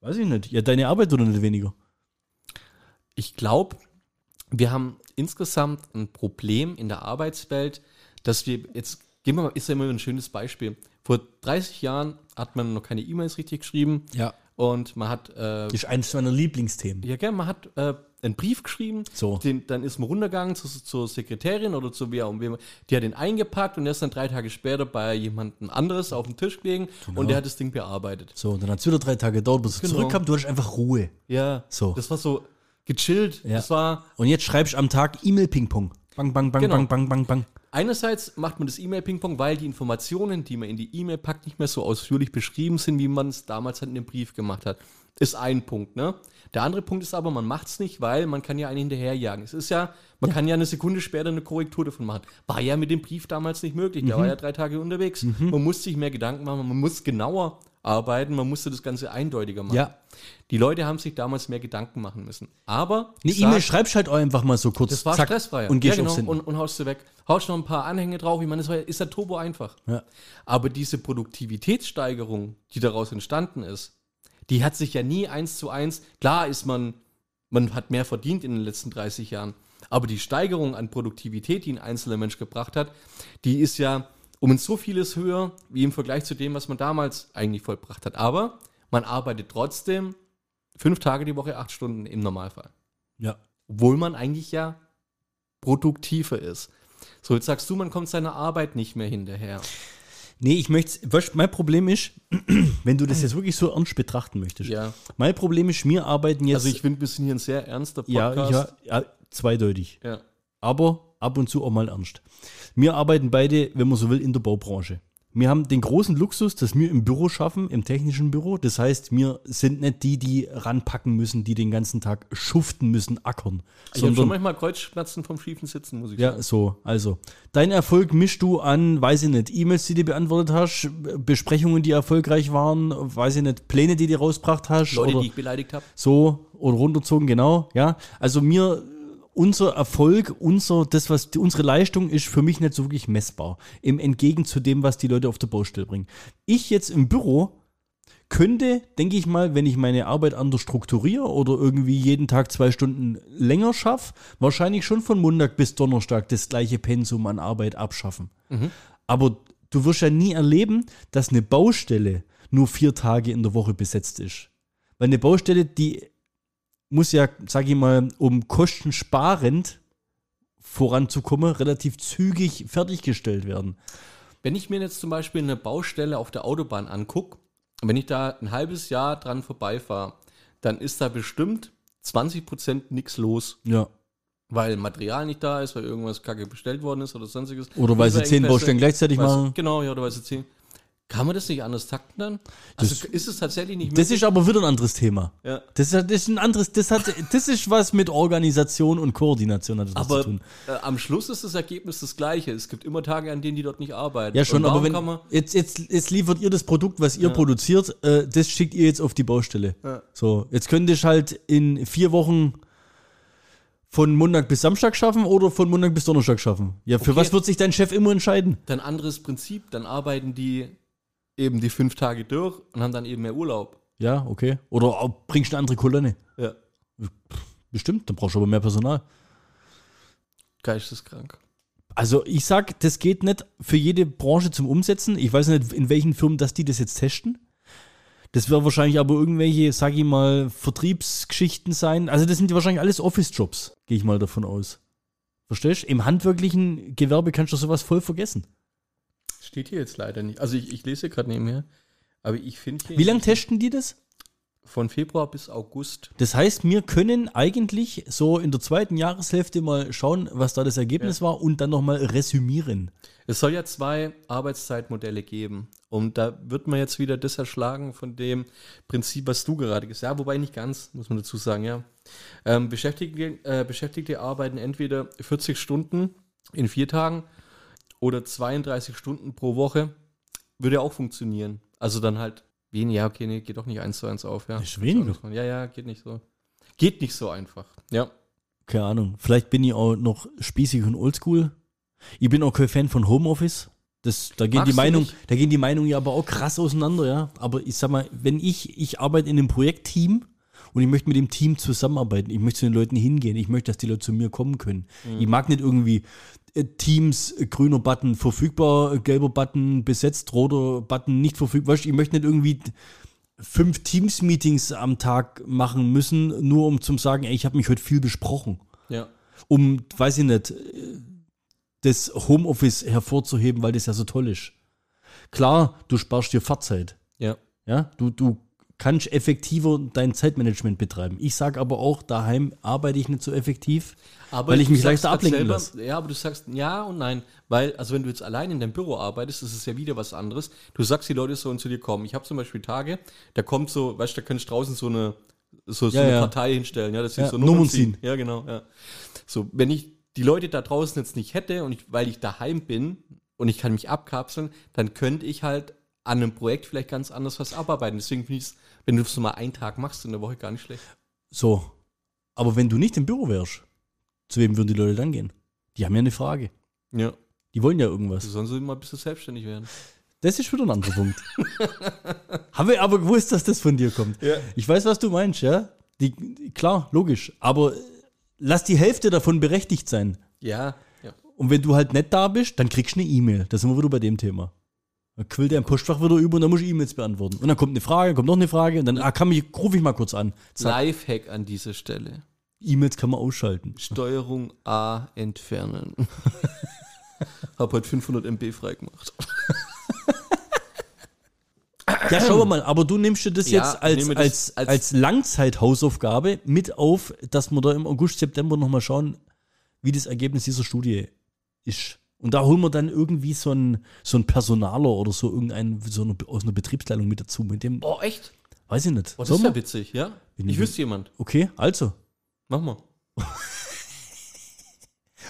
Weiß ich nicht. Ja, deine Arbeit oder nicht weniger? Ich glaube, wir haben insgesamt ein Problem in der Arbeitswelt, dass wir jetzt, gehen wir mal, ist ja immer ein schönes Beispiel. Vor 30 Jahren hat man noch keine E-Mails richtig geschrieben Ja. und man hat, äh, Das ist eines meiner Lieblingsthemen. ja, gell, man hat äh, einen Brief geschrieben, So. den, dann ist man runtergegangen zu, zur Sekretärin oder zu wer, um wen, die hat den eingepackt und der ist dann drei Tage später bei jemandem anderes auf den Tisch gelegen und der hat das Ding bearbeitet. So, und dann hat es wieder drei Tage gedauert, bis es Genau. zurückkam. Du hattest einfach Ruhe. Ja, So. das war so gechillt. Ja. Das war, Und jetzt schreibst du am Tag E-Mail-Ping-Pong. Bang, bang, bang, Genau. bang, bang, bang, bang. Einerseits macht man das E-Mail-Ping-Pong, weil die Informationen, die man in die E-Mail packt, nicht mehr so ausführlich beschrieben sind, wie man es damals halt in dem Brief gemacht hat. Ist ein Punkt, ne? Der andere Punkt ist aber, man macht es nicht, weil man kann ja einen hinterherjagen. Es ist ja, man kann ja eine Sekunde später eine Korrektur davon machen. War ja mit dem Brief damals nicht möglich. Mhm. Der war ja drei Tage unterwegs. Man muss sich mehr Gedanken machen, man muss genauer arbeiten, man musste das Ganze eindeutiger machen. Ja. Die Leute haben sich damals mehr Gedanken machen müssen. Aber Eine E-Mail schreibst halt auch einfach mal so kurz. das war zack, stressfreier. Und gehst ja, genau, und, und haust du weg. Haust noch ein paar Anhänge drauf. Ich meine, das war, ist ja turbo einfach. Ja. Aber diese Produktivitätssteigerung, die daraus entstanden ist, die hat sich ja nie eins zu eins. Klar ist man, man hat mehr verdient in den letzten 30 Jahren. Aber die Steigerung an Produktivität, die ein einzelner Mensch gebracht hat, die ist ja um so vieles höher, wie im Vergleich zu dem, was man damals eigentlich vollbracht hat. Aber man arbeitet trotzdem fünf Tage die Woche, acht Stunden im Normalfall ja. obwohl man eigentlich ja produktiver ist. So, jetzt sagst du, man kommt seiner Arbeit nicht mehr hinterher. Nee, ich möchte, mein Problem ist, wenn du das jetzt wirklich so ernst betrachten möchtest. Ja. Mein Problem ist, wir arbeiten jetzt. Also ich finde, wir sind hier ein sehr ernster ja, Podcast. ja, ja, zweideutig. Ja. Aber ab und zu auch mal ernst. Wir arbeiten beide, wenn man so will, in der Baubranche. Wir haben den großen Luxus, dass wir im Büro schaffen, im technischen Büro. Das heißt, wir sind nicht die, die ranpacken müssen, die den ganzen Tag schuften müssen, ackern. Ich habe schon manchmal Kreuzschmerzen vom schiefen Sitzen, muss ich ja, sagen. so, also. Dein Erfolg mischst du an, weiß ich nicht, E-Mails, die du beantwortet hast, Besprechungen, die erfolgreich waren, weiß ich nicht, Pläne, die du rausgebracht hast. Leute, oder die ich beleidigt habe. so oder runterzogen, genau, ja. Also mir, unser Erfolg, unser, das, was, unsere Leistung ist für mich nicht so wirklich messbar. Im Entgegen zu dem, was die Leute auf der Baustelle bringen. Ich jetzt im Büro könnte, denke ich mal, wenn ich meine Arbeit anders strukturiere oder irgendwie jeden Tag zwei Stunden länger schaffe, wahrscheinlich schon von Montag bis Donnerstag das gleiche Pensum an Arbeit abschaffen. Aber du wirst ja nie erleben, dass eine Baustelle nur vier Tage in der Woche besetzt ist. Weil eine Baustelle, die muss ja, sag ich mal, um kostensparend voranzukommen, relativ zügig fertiggestellt werden. Wenn ich mir jetzt zum Beispiel eine Baustelle auf der Autobahn angucke, wenn ich da ein halbes Jahr dran vorbeifahre, dann ist da bestimmt 20% nichts los. Ja. Weil Material nicht da ist, weil irgendwas kacke bestellt worden ist oder sonstiges. Oder weil sie zehn Baustellen gleichzeitig machen. Genau, ja, oder weil sie zehn. Kann man das nicht anders takten dann? Also ist es tatsächlich nicht Das ist aber wieder ein anderes Thema. Ja. Das ist, das ist ein anderes, das hat, das ist was mit Organisation und Koordination hat das Aber zu tun. äh, am Schluss ist das Ergebnis das gleiche. Es gibt immer Tage, an denen die dort nicht arbeiten. Ja, schon, aber wenn, jetzt, jetzt, jetzt liefert ihr das Produkt, was ihr produziert, äh, das schickt ihr jetzt auf die Baustelle. Ja. So, jetzt könnt ihr halt in vier Wochen von Montag bis Samstag schaffen oder von Montag bis Donnerstag schaffen. Ja, für Okay. was wird sich dein Chef immer entscheiden? dann anderes Prinzip, dann arbeiten die eben die fünf Tage durch und haben dann eben mehr Urlaub. Ja, okay. Oder bringst eine andere Kolonne. Ja. Bestimmt, dann brauchst du aber mehr Personal. Geisteskrank. Also ich sag, das geht nicht für jede Branche zum Umsetzen. Ich weiß nicht, in welchen Firmen, dass die das jetzt testen. Das wäre wahrscheinlich aber irgendwelche, sag ich mal, Vertriebsgeschichten sein. Also das sind ja wahrscheinlich alles Office-Jobs, gehe ich mal davon aus. Verstehst? Im handwerklichen Gewerbe kannst du sowas voll vergessen. Steht hier jetzt leider nicht. Also ich, ich lese gerade nebenher. Aber ich finde hier Wie lange testen die das? von Februar bis August. Das heißt, wir können eigentlich so in der zweiten Jahreshälfte mal schauen, was da das Ergebnis war und dann nochmal resümieren. Es soll ja zwei Arbeitszeitmodelle geben. Und da wird man jetzt wieder das erschlagen von dem Prinzip, was du gerade gesagt hast. Ja, wobei nicht ganz, muss man dazu sagen, ja. Ähm, Beschäftigte, äh, Beschäftigte arbeiten entweder 40 Stunden in vier Tagen oder 32 Stunden pro Woche. Würde auch funktionieren. Also dann halt weniger, ja, okay, nee, geht doch nicht eins zu eins auf, ja. Ist weniger. Ja, ja, geht nicht so. Geht nicht so einfach. Ja. Keine Ahnung. Vielleicht bin ich auch noch spießig und oldschool. Ich bin auch kein Fan von Homeoffice. Das, da, gehen Magst die Meinung, da gehen die Meinungen ja aber auch krass auseinander, ja. Aber ich sag mal, wenn ich, ich arbeite in einem Projektteam und ich möchte mit dem Team zusammenarbeiten, ich möchte zu den Leuten hingehen, ich möchte, dass die Leute zu mir kommen können. Mhm. Ich mag nicht irgendwie Teams, äh, grüner Button verfügbar, äh, gelber Button besetzt, roter Button nicht verfügbar. Weißt Ich möchte nicht irgendwie fünf Teams-Meetings am Tag machen müssen, nur um zu sagen, ey, ich habe mich heute viel besprochen Ja. um, weiß ich nicht, das Homeoffice hervorzuheben, weil das ja so toll ist. Klar, du sparst dir Fahrzeit. Ja. Ja, du, du kannst effektiver dein Zeitmanagement betreiben. Ich sage aber auch, daheim arbeite ich nicht so effektiv, Aber weil ich mich leichter ablenken selber- lasse. Ja, aber du sagst ja und nein, weil, also wenn du jetzt allein in deinem Büro arbeitest, ist es ja wieder was anderes. Du sagst, die Leute sollen zu dir kommen. Ich habe zum Beispiel Tage, da kommt so, weißt du, da kannst du draußen so eine, so, so Ja, eine ja. Partei hinstellen, ja, sie Ja, so Nummern ziehen. Ja, genau, ja. So, wenn ich die Leute da draußen jetzt nicht hätte und ich, weil ich daheim bin und ich kann mich abkapseln, dann könnte ich halt an einem Projekt vielleicht ganz anders was abarbeiten. Deswegen finde ich es, wenn du es mal einen Tag machst in der Woche, gar nicht schlecht. So. Aber wenn du nicht im Büro wärst, zu wem würden die Leute dann gehen? Die haben ja eine Frage. Ja. Die wollen ja irgendwas. sollen so mal ein bisschen selbstständig werden. Das ist wieder ein anderer Punkt. Haben wir aber gewusst, dass das von dir kommt. Ja. Ich weiß, was du meinst, ja. Die, klar, logisch. Aber lass die Hälfte davon berechtigt sein. Ja, ja. Und wenn du halt nicht da bist, dann kriegst du eine E-Mail. Da sind wir wieder bei dem Thema. Dann quillt er im Postfach wieder über und dann musst du E-Mails beantworten. Und dann kommt eine Frage, kommt noch eine Frage und dann ah, kann mich, rufe ich mal kurz an. Zack, Lifehack an dieser Stelle. E-Mails kann man ausschalten. Steuerung A entfernen. Hab heute 500 MB freigemacht. Ja, schauen wir mal. Aber du nimmst dir das Ja, jetzt als, nehme als, das als, als- Langzeithausaufgabe mit auf, dass wir da im August, September nochmal schauen, wie das Ergebnis dieser Studie ist. Und da holen wir dann irgendwie so ein, so ein Personaler oder so irgendeinen so eine, aus einer Betriebsleitung mit dazu. Mit dem, Oh, echt? weiß ich nicht. Oh, das ist ja witzig, ja? Wenn Ich wüsste jemand. Okay, also. Mach mal.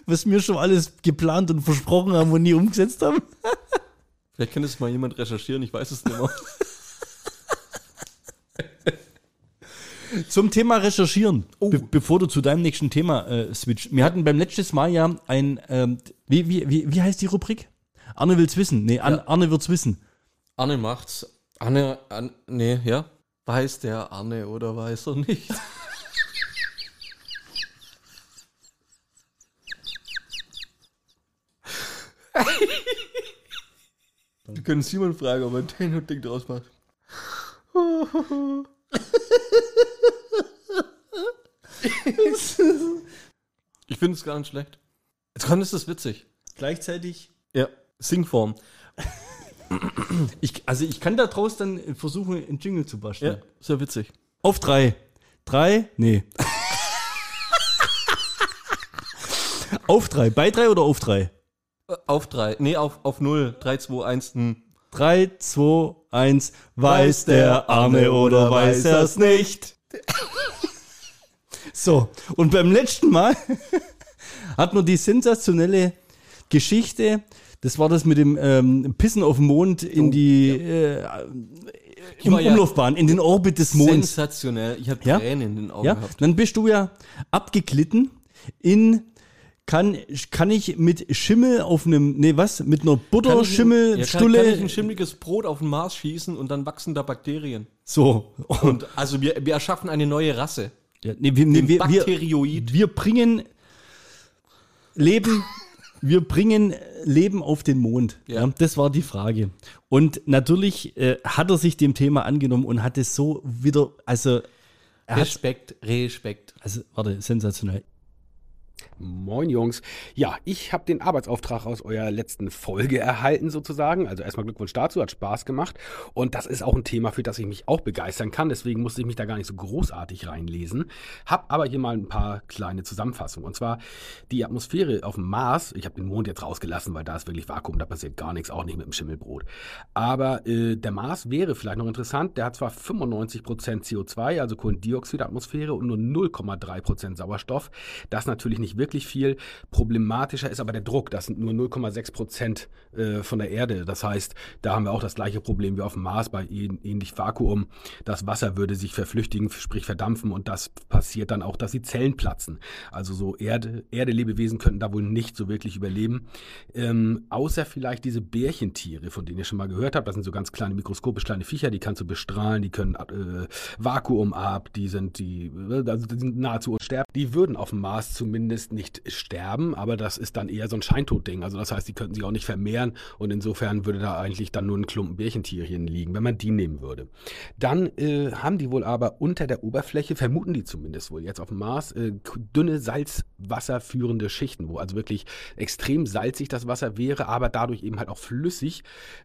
Was wir schon alles geplant und versprochen haben und nie umgesetzt haben. Vielleicht kann es mal jemand recherchieren, ich weiß es nicht mehr. Zum Thema Recherchieren, be bevor du zu deinem nächsten Thema äh, switch. Wir hatten beim letztes Mal ja ein, ähm, wie, wie, wie, wie heißt die Rubrik? Arne will's wissen. Nee, Arne, Ja. Arne wird's wissen. Arne macht's. Arne, An, nee, ja? Weiß der Arne oder weiß er nicht? Wir können Simon fragen, ob er ein Ding draus macht. ich finde es gar nicht schlecht. Jetzt kann ist das witzig. Gleichzeitig. Ja. Singform. Ich, also ich kann da draus dann versuchen, einen Jingle zu basteln. Ja, sehr witzig. Auf drei. Drei? Nee. auf drei. Bei drei oder auf drei? Äh, Auf drei. Nee, auf, auf null. Drei, zwei, eins. hm. Drei, zwei, eins. Weiß der Arne oder weiß er's nicht? So, und beim letzten Mal hat man die sensationelle Geschichte, das war das mit dem ähm, Pissen auf dem Mond in Oh, die äh, um, war ja Umlaufbahn, in den Orbit des Monds. Sensationell. Ich habe Ja? Tränen in den Augen Ja, gehabt. dann bist du ja abgeglitten in kann, kann ich mit Schimmel auf einem, nee, was? Mit einer Kann ich Butterschimmel, kann, kann ich ein schimmliges Brot auf den Mars schießen und dann wachsen da Bakterien. so. Und also wir, wir erschaffen eine neue Rasse. Ja, nee, wir, nee, wir, wir, Bakterioid. wir bringen Leben, wir bringen Leben auf den Mond. Ja. Ja. das war die Frage. Und natürlich äh, hat er sich dem Thema angenommen und hat es so wieder, also, Respekt, Respekt. also, warte, sensationell. Moin Jungs. Ja, ich habe den Arbeitsauftrag aus eurer letzten Folge erhalten sozusagen. Also erstmal Glückwunsch dazu, hat Spaß gemacht. Und das ist auch ein Thema, für das ich mich auch begeistern kann. Deswegen musste ich mich da gar nicht so großartig reinlesen. Hab aber hier mal ein paar kleine Zusammenfassungen. Und zwar die Atmosphäre auf dem Mars. Ich habe den Mond jetzt rausgelassen, weil da ist wirklich Vakuum, da passiert gar nichts, auch nicht mit dem Schimmelbrot. Aber äh, der Mars wäre vielleicht noch interessant. Der hat zwar 95% CO2, also Kohlendioxid Atmosphäre und nur 0,3% Sauerstoff. Das natürlich nicht wirklich viel. Problematischer ist aber der Druck. Das sind nur 0,6% äh, von der Erde. Das heißt, da haben wir auch das gleiche Problem wie auf dem Mars bei ähn- ähnlich Vakuum. Das Wasser würde sich verflüchtigen, sprich verdampfen und das passiert dann auch, dass die Zellen platzen. Also so Erde, Erdelebewesen könnten da wohl nicht so wirklich überleben. Ähm, außer vielleicht diese Bärchentiere, von denen ihr schon mal gehört habt. Das sind so ganz kleine, mikroskopisch kleine Viecher, die kannst du bestrahlen, die können äh, Vakuum ab, die sind die, also die sind nahezu unsterblich. Die würden auf dem Mars zumindest nicht sterben, aber das ist dann eher so ein Scheintodding. Also das heißt, die könnten sich auch nicht vermehren und insofern würde da eigentlich dann nur ein Klumpen Bärchentierchen liegen, wenn man die nehmen würde. Dann äh, haben die wohl aber unter der Oberfläche, vermuten die zumindest wohl jetzt auf dem Mars, äh, dünne salzwasserführende Schichten, wo also wirklich extrem salzig das Wasser wäre, aber dadurch eben halt auch flüssig,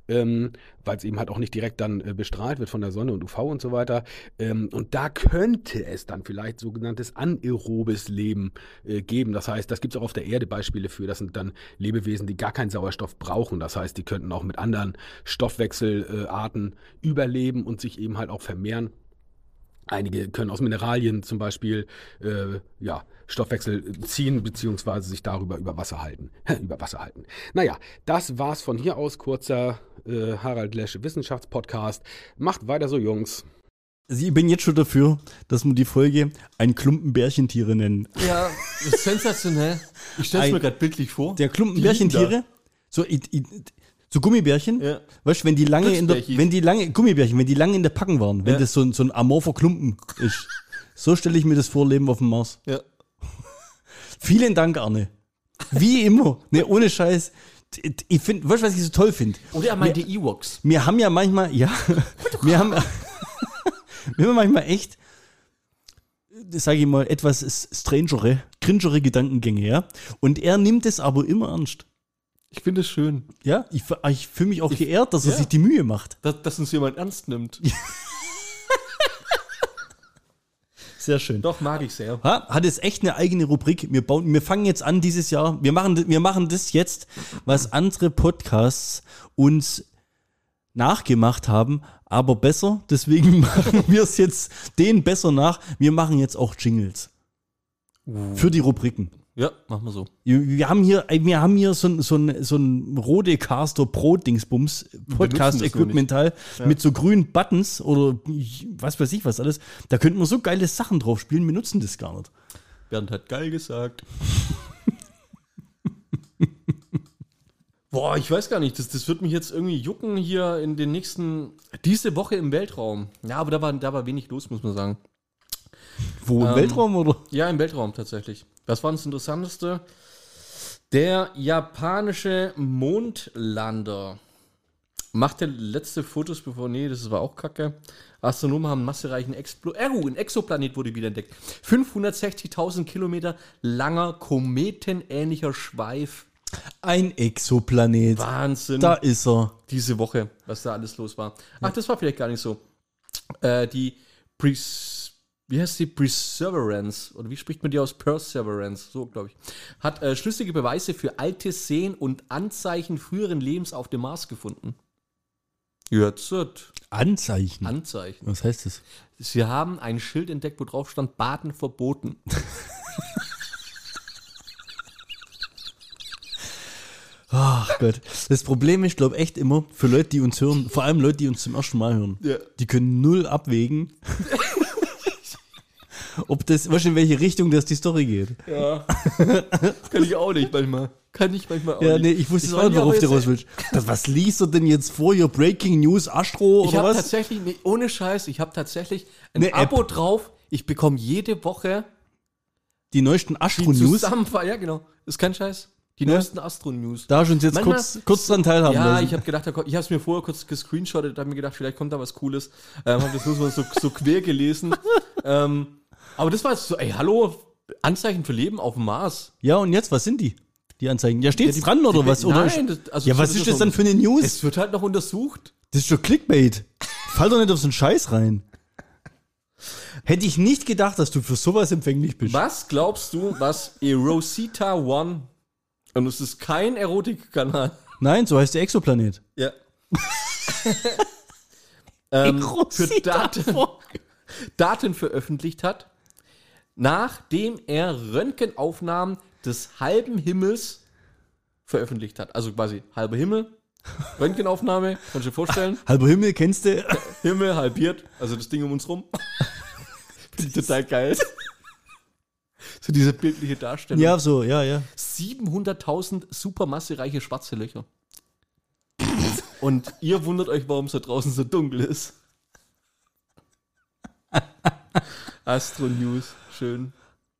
ähm, weil es eben halt auch nicht direkt dann äh, bestrahlt wird von der Sonne und UV und so weiter. Ähm, und da könnte es dann vielleicht sogenanntes anaerobes Leben äh, geben. Das heißt, das gibt es auch auf der Erde Beispiele für. Das sind dann Lebewesen, die gar keinen Sauerstoff brauchen. Das heißt, die könnten auch mit anderen Stoffwechselarten überleben und sich eben halt auch vermehren. Einige können aus Mineralien zum Beispiel äh, ja, Stoffwechsel ziehen, beziehungsweise sich darüber über Wasser halten. über Wasser halten. Naja, das war's von hier aus. Kurzer äh, Harald Lesche Wissenschaftspodcast. Macht weiter so, Jungs. Also ich bin jetzt schon dafür, dass wir die Folge ein Klumpen Bärchentiere nennen. Ja, das ist sensationell. Ich stelle es mir gerade bildlich vor. Der Klumpen Die Bärchentiere, so, i- i- so Gummibärchen, Ja. weißt du, wenn die lange in der, wenn die lange, Gummibärchen, wenn die lange in der Packen waren, wenn Ja. das so ein, so ein amorpher Klumpen ist. So stelle ich mir das vor, Leben auf dem Mars. Ja. Vielen Dank, Arne. Wie immer. Ne, ohne Scheiß. Ich finde, weißt du, was ich so toll finde? Oder er meinte Ewoks. Wir haben ja manchmal, ja, wir haben, wir haben manchmal echt, sage ich mal, etwas strangere, cringere Gedankengänge, ja. Und er nimmt es aber immer ernst. Ich finde es schön, Ja, ich, ich fühle mich auch geehrt, dass er ja. sich die Mühe macht. dass, dass uns jemand ernst nimmt. Sehr schön. Doch, mag ich sehr. Ha, hat es echt eine eigene Rubrik. Wir, bauen, wir fangen jetzt an dieses Jahr. Wir machen, wir machen das jetzt, was andere Podcasts uns nachgemacht haben, aber besser. Deswegen machen wir es jetzt den besser nach. Wir machen jetzt auch Jingles. Für die Rubriken. Ja, machen wir so. Wir haben hier, ey, wir haben hier so ein, so ein, so ein Rodecaster Pro Dingsbums Podcast das nur Equipment Teil mit so grünen Buttons oder was weiß ich was alles. Da könnten wir so geile Sachen drauf spielen. Wir nutzen das gar nicht. Bernd hat geil gesagt. Boah, ich weiß gar nicht, das, das wird mich jetzt irgendwie jucken hier in den nächsten, diese Woche im Weltraum. Ja, aber da war, da war wenig los, muss man sagen. Wo im Ähm, Weltraum oder? Ja, im Weltraum tatsächlich. Was war das Interessanteste? Der japanische Mondlander machte letzte Fotos bevor, nee, das war auch kacke. Astronomen haben massereichen Explo äh, ein Exoplanet wurde wieder entdeckt. 560.000 Kilometer langer kometenähnlicher Schweif. Ein Exoplanet. Wahnsinn. Da ist er. diese Woche, was da alles los war. Ach, das war vielleicht gar nicht so. Äh, die Pres wie heißt die Perseverance oder wie spricht man die aus? Perseverance, so glaube ich, hat äh, schlüssige Beweise für alte Seen und Anzeichen früheren Lebens auf dem Mars gefunden. Jetzt Anzeichen. Anzeichen. Was heißt das? Sie haben ein Schild entdeckt, wo drauf stand Baden verboten. Ach Gott. Das Problem ist, glaube echt immer, für Leute, die uns hören, vor allem Leute, die uns zum ersten Mal hören, Ja. die können null abwägen, ob das, weißt du, in welche Richtung das die Story geht. Ja. Kann ich auch nicht manchmal. Kann ich manchmal auch Ja, nicht. nee, ich wusste Ich es auch nicht, worauf du raus willst. Das, was liest du denn jetzt vor, hier Breaking News Astro Ich oder habe was? tatsächlich, nee, ohne Scheiß, ich habe tatsächlich ein Eine App. Abo drauf. Ich bekomme jede Woche Die neuesten Astro-News. Ja, genau. Ist kein Scheiß. Die Ja. neuesten Astro-News. da schon jetzt Manchmal- kurz, kurz dran teilhaben Ja, lassen. ich habe gedacht, ich habe es mir vorher kurz gescreenshottet, habe mir gedacht, vielleicht kommt da was Cooles. Ähm, habe das nur so, so, quer gelesen. ähm, aber das war jetzt so, ey, hallo, Anzeichen für Leben auf dem Mars. ja, und jetzt, was sind die? Die Anzeigen. Ja, steht's die- dran oder die- was? Oder nein, das- also ja, was ist ja das dann für eine News? Es wird halt noch untersucht. Das ist doch Clickbait. Fall doch nicht auf so einen Scheiß rein. Hätte ich nicht gedacht, dass du für sowas empfänglich bist. Was glaubst du, was Erosita One, und es ist kein Erotikkanal, Nein, so heißt der Exoplanet. Ja. ähm, für Daten, Daten veröffentlicht hat, nachdem er Röntgenaufnahmen des halben Himmels veröffentlicht hat. Also quasi halber Himmel, Röntgenaufnahme, kannst du dir vorstellen? Halber Himmel kennst du? Himmel halbiert, also das Ding um uns rum. Finde ich total geil. So diese bildliche Darstellung. ja, so, ja, ja. 700.000 supermassereiche schwarze Löcher. Und ihr wundert euch, warum es da draußen so dunkel ist. Astro News, schön.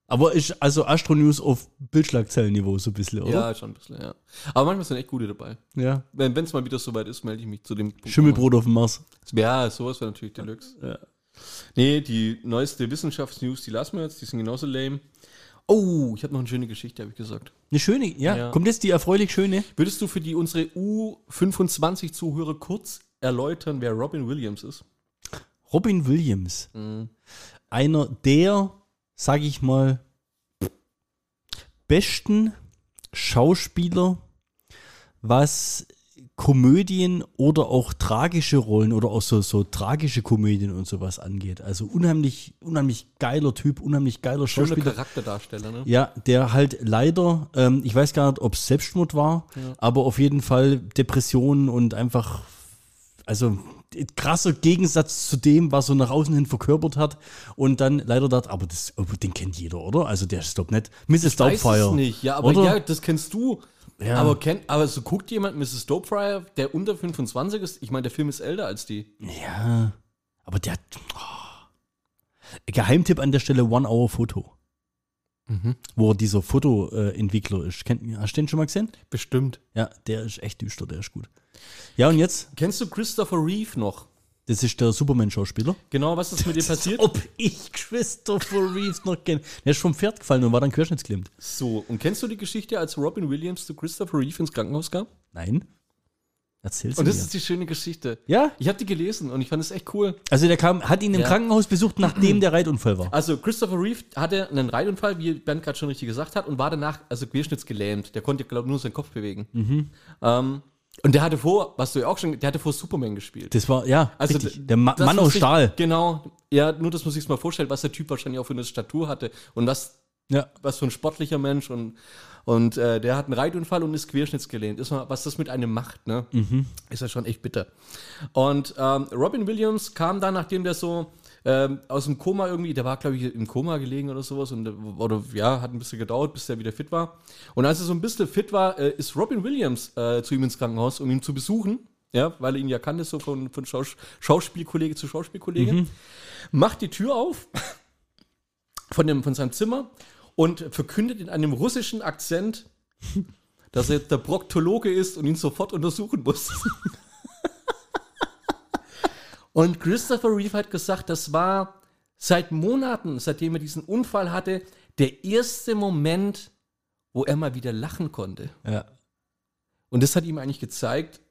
Aber ist also Astronews auf Bildschlagzeilenniveau so ein bisschen, oder? Ja, schon ein bisschen, ja. Aber manchmal sind echt gute dabei. Ja. Wenn es mal wieder soweit ist, melde ich mich zu dem Punkt. Schimmelbrot auf dem Mars. Ja, sowas wäre natürlich Deluxe. Ja. Nee, die neueste Wissenschaftsnews, die lassen wir jetzt, die sind genauso lame. Oh, ich habe noch eine schöne Geschichte, habe ich gesagt. Eine schöne, ja. Ja. Kommt jetzt die erfreulich schöne? Würdest du für die unsere U25-Zuhörer kurz erläutern, wer Robin Williams ist? Robin Williams. Mhm. Einer der, sag ich mal, besten Schauspieler, was Komödien oder auch tragische Rollen oder auch so, so tragische Komödien und sowas angeht. Also unheimlich, unheimlich geiler Typ, unheimlich geiler Schöner Schauspieler. Charakterdarsteller, ne? Ja, der halt leider, ähm, ich weiß gar nicht, ob es Selbstmord war, aber auf jeden Fall Depressionen und einfach, also krasser Gegensatz zu dem, was er nach außen hin verkörpert hat und dann leider dort, aber das, oh, den kennt jeder, oder? Also der ist doch nicht Mrs. Weiß Doubtfire. es nicht, ja, aber oder? ja, das kennst du. Ja. Aber, kennt, aber so guckt jemand Mrs. Doubtfire, der unter 25 ist? Ich meine, der Film ist älter als die. Ja, aber der, oh. Geheimtipp an der Stelle One-Hour-Foto. Mhm. Wo dieser Fotoentwickler ist. Kennt, hast du den schon mal gesehen? Bestimmt. Ja, der ist echt düster, der ist gut. Ja, und jetzt? Kennst du Christopher Reeve noch? Das ist der Superman-Schauspieler. Genau, was ist mit dem passiert? Ob ich Christopher Reeves noch kenne. Der ist vom Pferd gefallen und war dann querschnittsklemmt. So, und kennst du die Geschichte, als Robin Williams zu Christopher Reeve ins Krankenhaus kam? Nein. Erzähl's Und mir. das ist die schöne Geschichte. ja, Ich habe die gelesen und ich fand es echt cool. also der kam, hat ihn im Ja. Krankenhaus besucht, nachdem der Reitunfall war. Also Christopher Reeve hatte einen Reitunfall, wie Bernd gerade schon richtig gesagt hat, und war danach also querschnittsgelähmt. Der konnte, glaube ich, nur seinen Kopf bewegen. Mhm. Ähm, und der hatte vor, was du ja auch schon, der hatte vor Superman gespielt. Das war, ja, Also richtig. Der Ma Mann aus ich- Stahl. Genau. Ja, nur das muss ich mal vorstellen, was der Typ wahrscheinlich auch für eine Statur hatte und was, Ja. was für ein sportlicher Mensch und und äh, der hat einen Reitunfall und ist querschnittsgelähmt. Ist mal, was das mit einem macht, ne? Ist ja schon echt bitter. Und ähm, Robin Williams kam dann, nachdem der so ähm, aus dem Koma irgendwie, der war, glaube ich, im Koma gelegen oder sowas und äh, oder ja, hat ein bisschen gedauert, bis der wieder fit war. Und als er so ein bisschen fit war, äh, ist Robin Williams äh, zu ihm ins Krankenhaus, um ihn zu besuchen. Ja, weil er ihn ja kannte, so von, von Schaus Schauspielkollege zu Schauspielkollege. Macht die Tür auf von, dem, von seinem Zimmer und verkündet in einem russischen Akzent, dass er der Proktologe ist und ihn sofort untersuchen muss. und Christopher Reeve hat gesagt, das war seit Monaten, seitdem er diesen Unfall hatte, der erste Moment, wo er mal wieder lachen konnte. Ja. Und das hat ihm eigentlich gezeigt,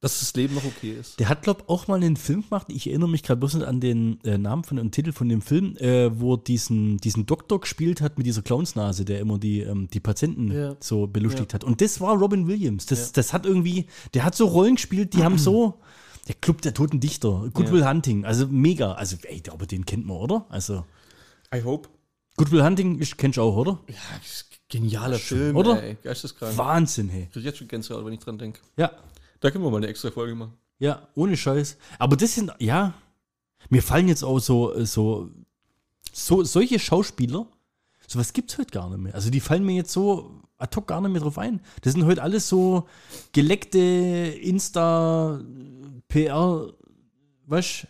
dass das Leben noch okay ist. Der hat, glaube auch mal einen Film gemacht. Ich erinnere mich gerade bloß nicht an den äh, Namen von dem Titel von dem Film, äh, wo diesen, diesen Doktor gespielt hat mit dieser Clownsnase, der immer die, ähm, die Patienten Ja. so belustigt hat. Und das war Robin Williams. Das, das hat irgendwie, der hat so Rollen gespielt, die haben so. Der Club der Toten Dichter, Good Ja. Hunting, also mega. Also, ey, aber den kennt man, oder? Also, I hope. Good Will Hunting kennst du auch, oder? Ja, genialer Film, oder? Ey, geisteskrank. Wahnsinn, hey. Ich krieg jetzt schon Gänsehaut, wenn ich dran denke. Ja, Da können wir mal eine extra Folge machen. Ja, ohne Scheiß. Aber das sind, ja, mir fallen jetzt auch so, so, so solche Schauspieler, sowas gibt's heute gar nicht mehr. Also die fallen mir jetzt so ad hoc gar nicht mehr drauf ein. Das sind heute alles so geleckte Insta, PR, weißt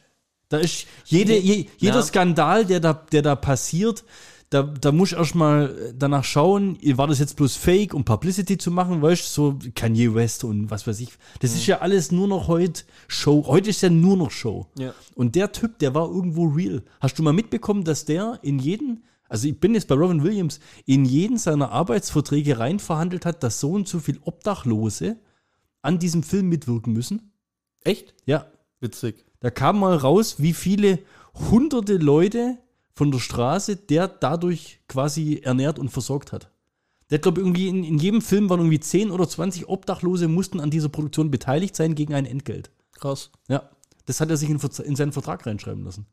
da ist jede, je, jeder Ja. Skandal, der da, der da passiert, da, da muss ich erstmal danach schauen, war das jetzt bloß Fake, um Publicity zu machen, weißt du, so Kanye West und was weiß ich. Das ist ja alles nur noch heute Show. Heute ist ja nur noch Show. Ja. Und der Typ, der war irgendwo real. Hast du mal mitbekommen, dass der in jeden, also ich bin jetzt bei Robin Williams, in jeden seiner Arbeitsverträge rein verhandelt hat, dass so und so viel Obdachlose an diesem Film mitwirken müssen? Echt? Ja, Witzig. da kam mal raus, wie viele hunderte Leute von der Straße der dadurch quasi ernährt und versorgt hat. Der glaube irgendwie in, in jedem Film waren irgendwie 10 oder 20 Obdachlose mussten an dieser Produktion beteiligt sein gegen ein Entgelt. Krass. Ja, das hat er sich in, in seinen Vertrag reinschreiben lassen.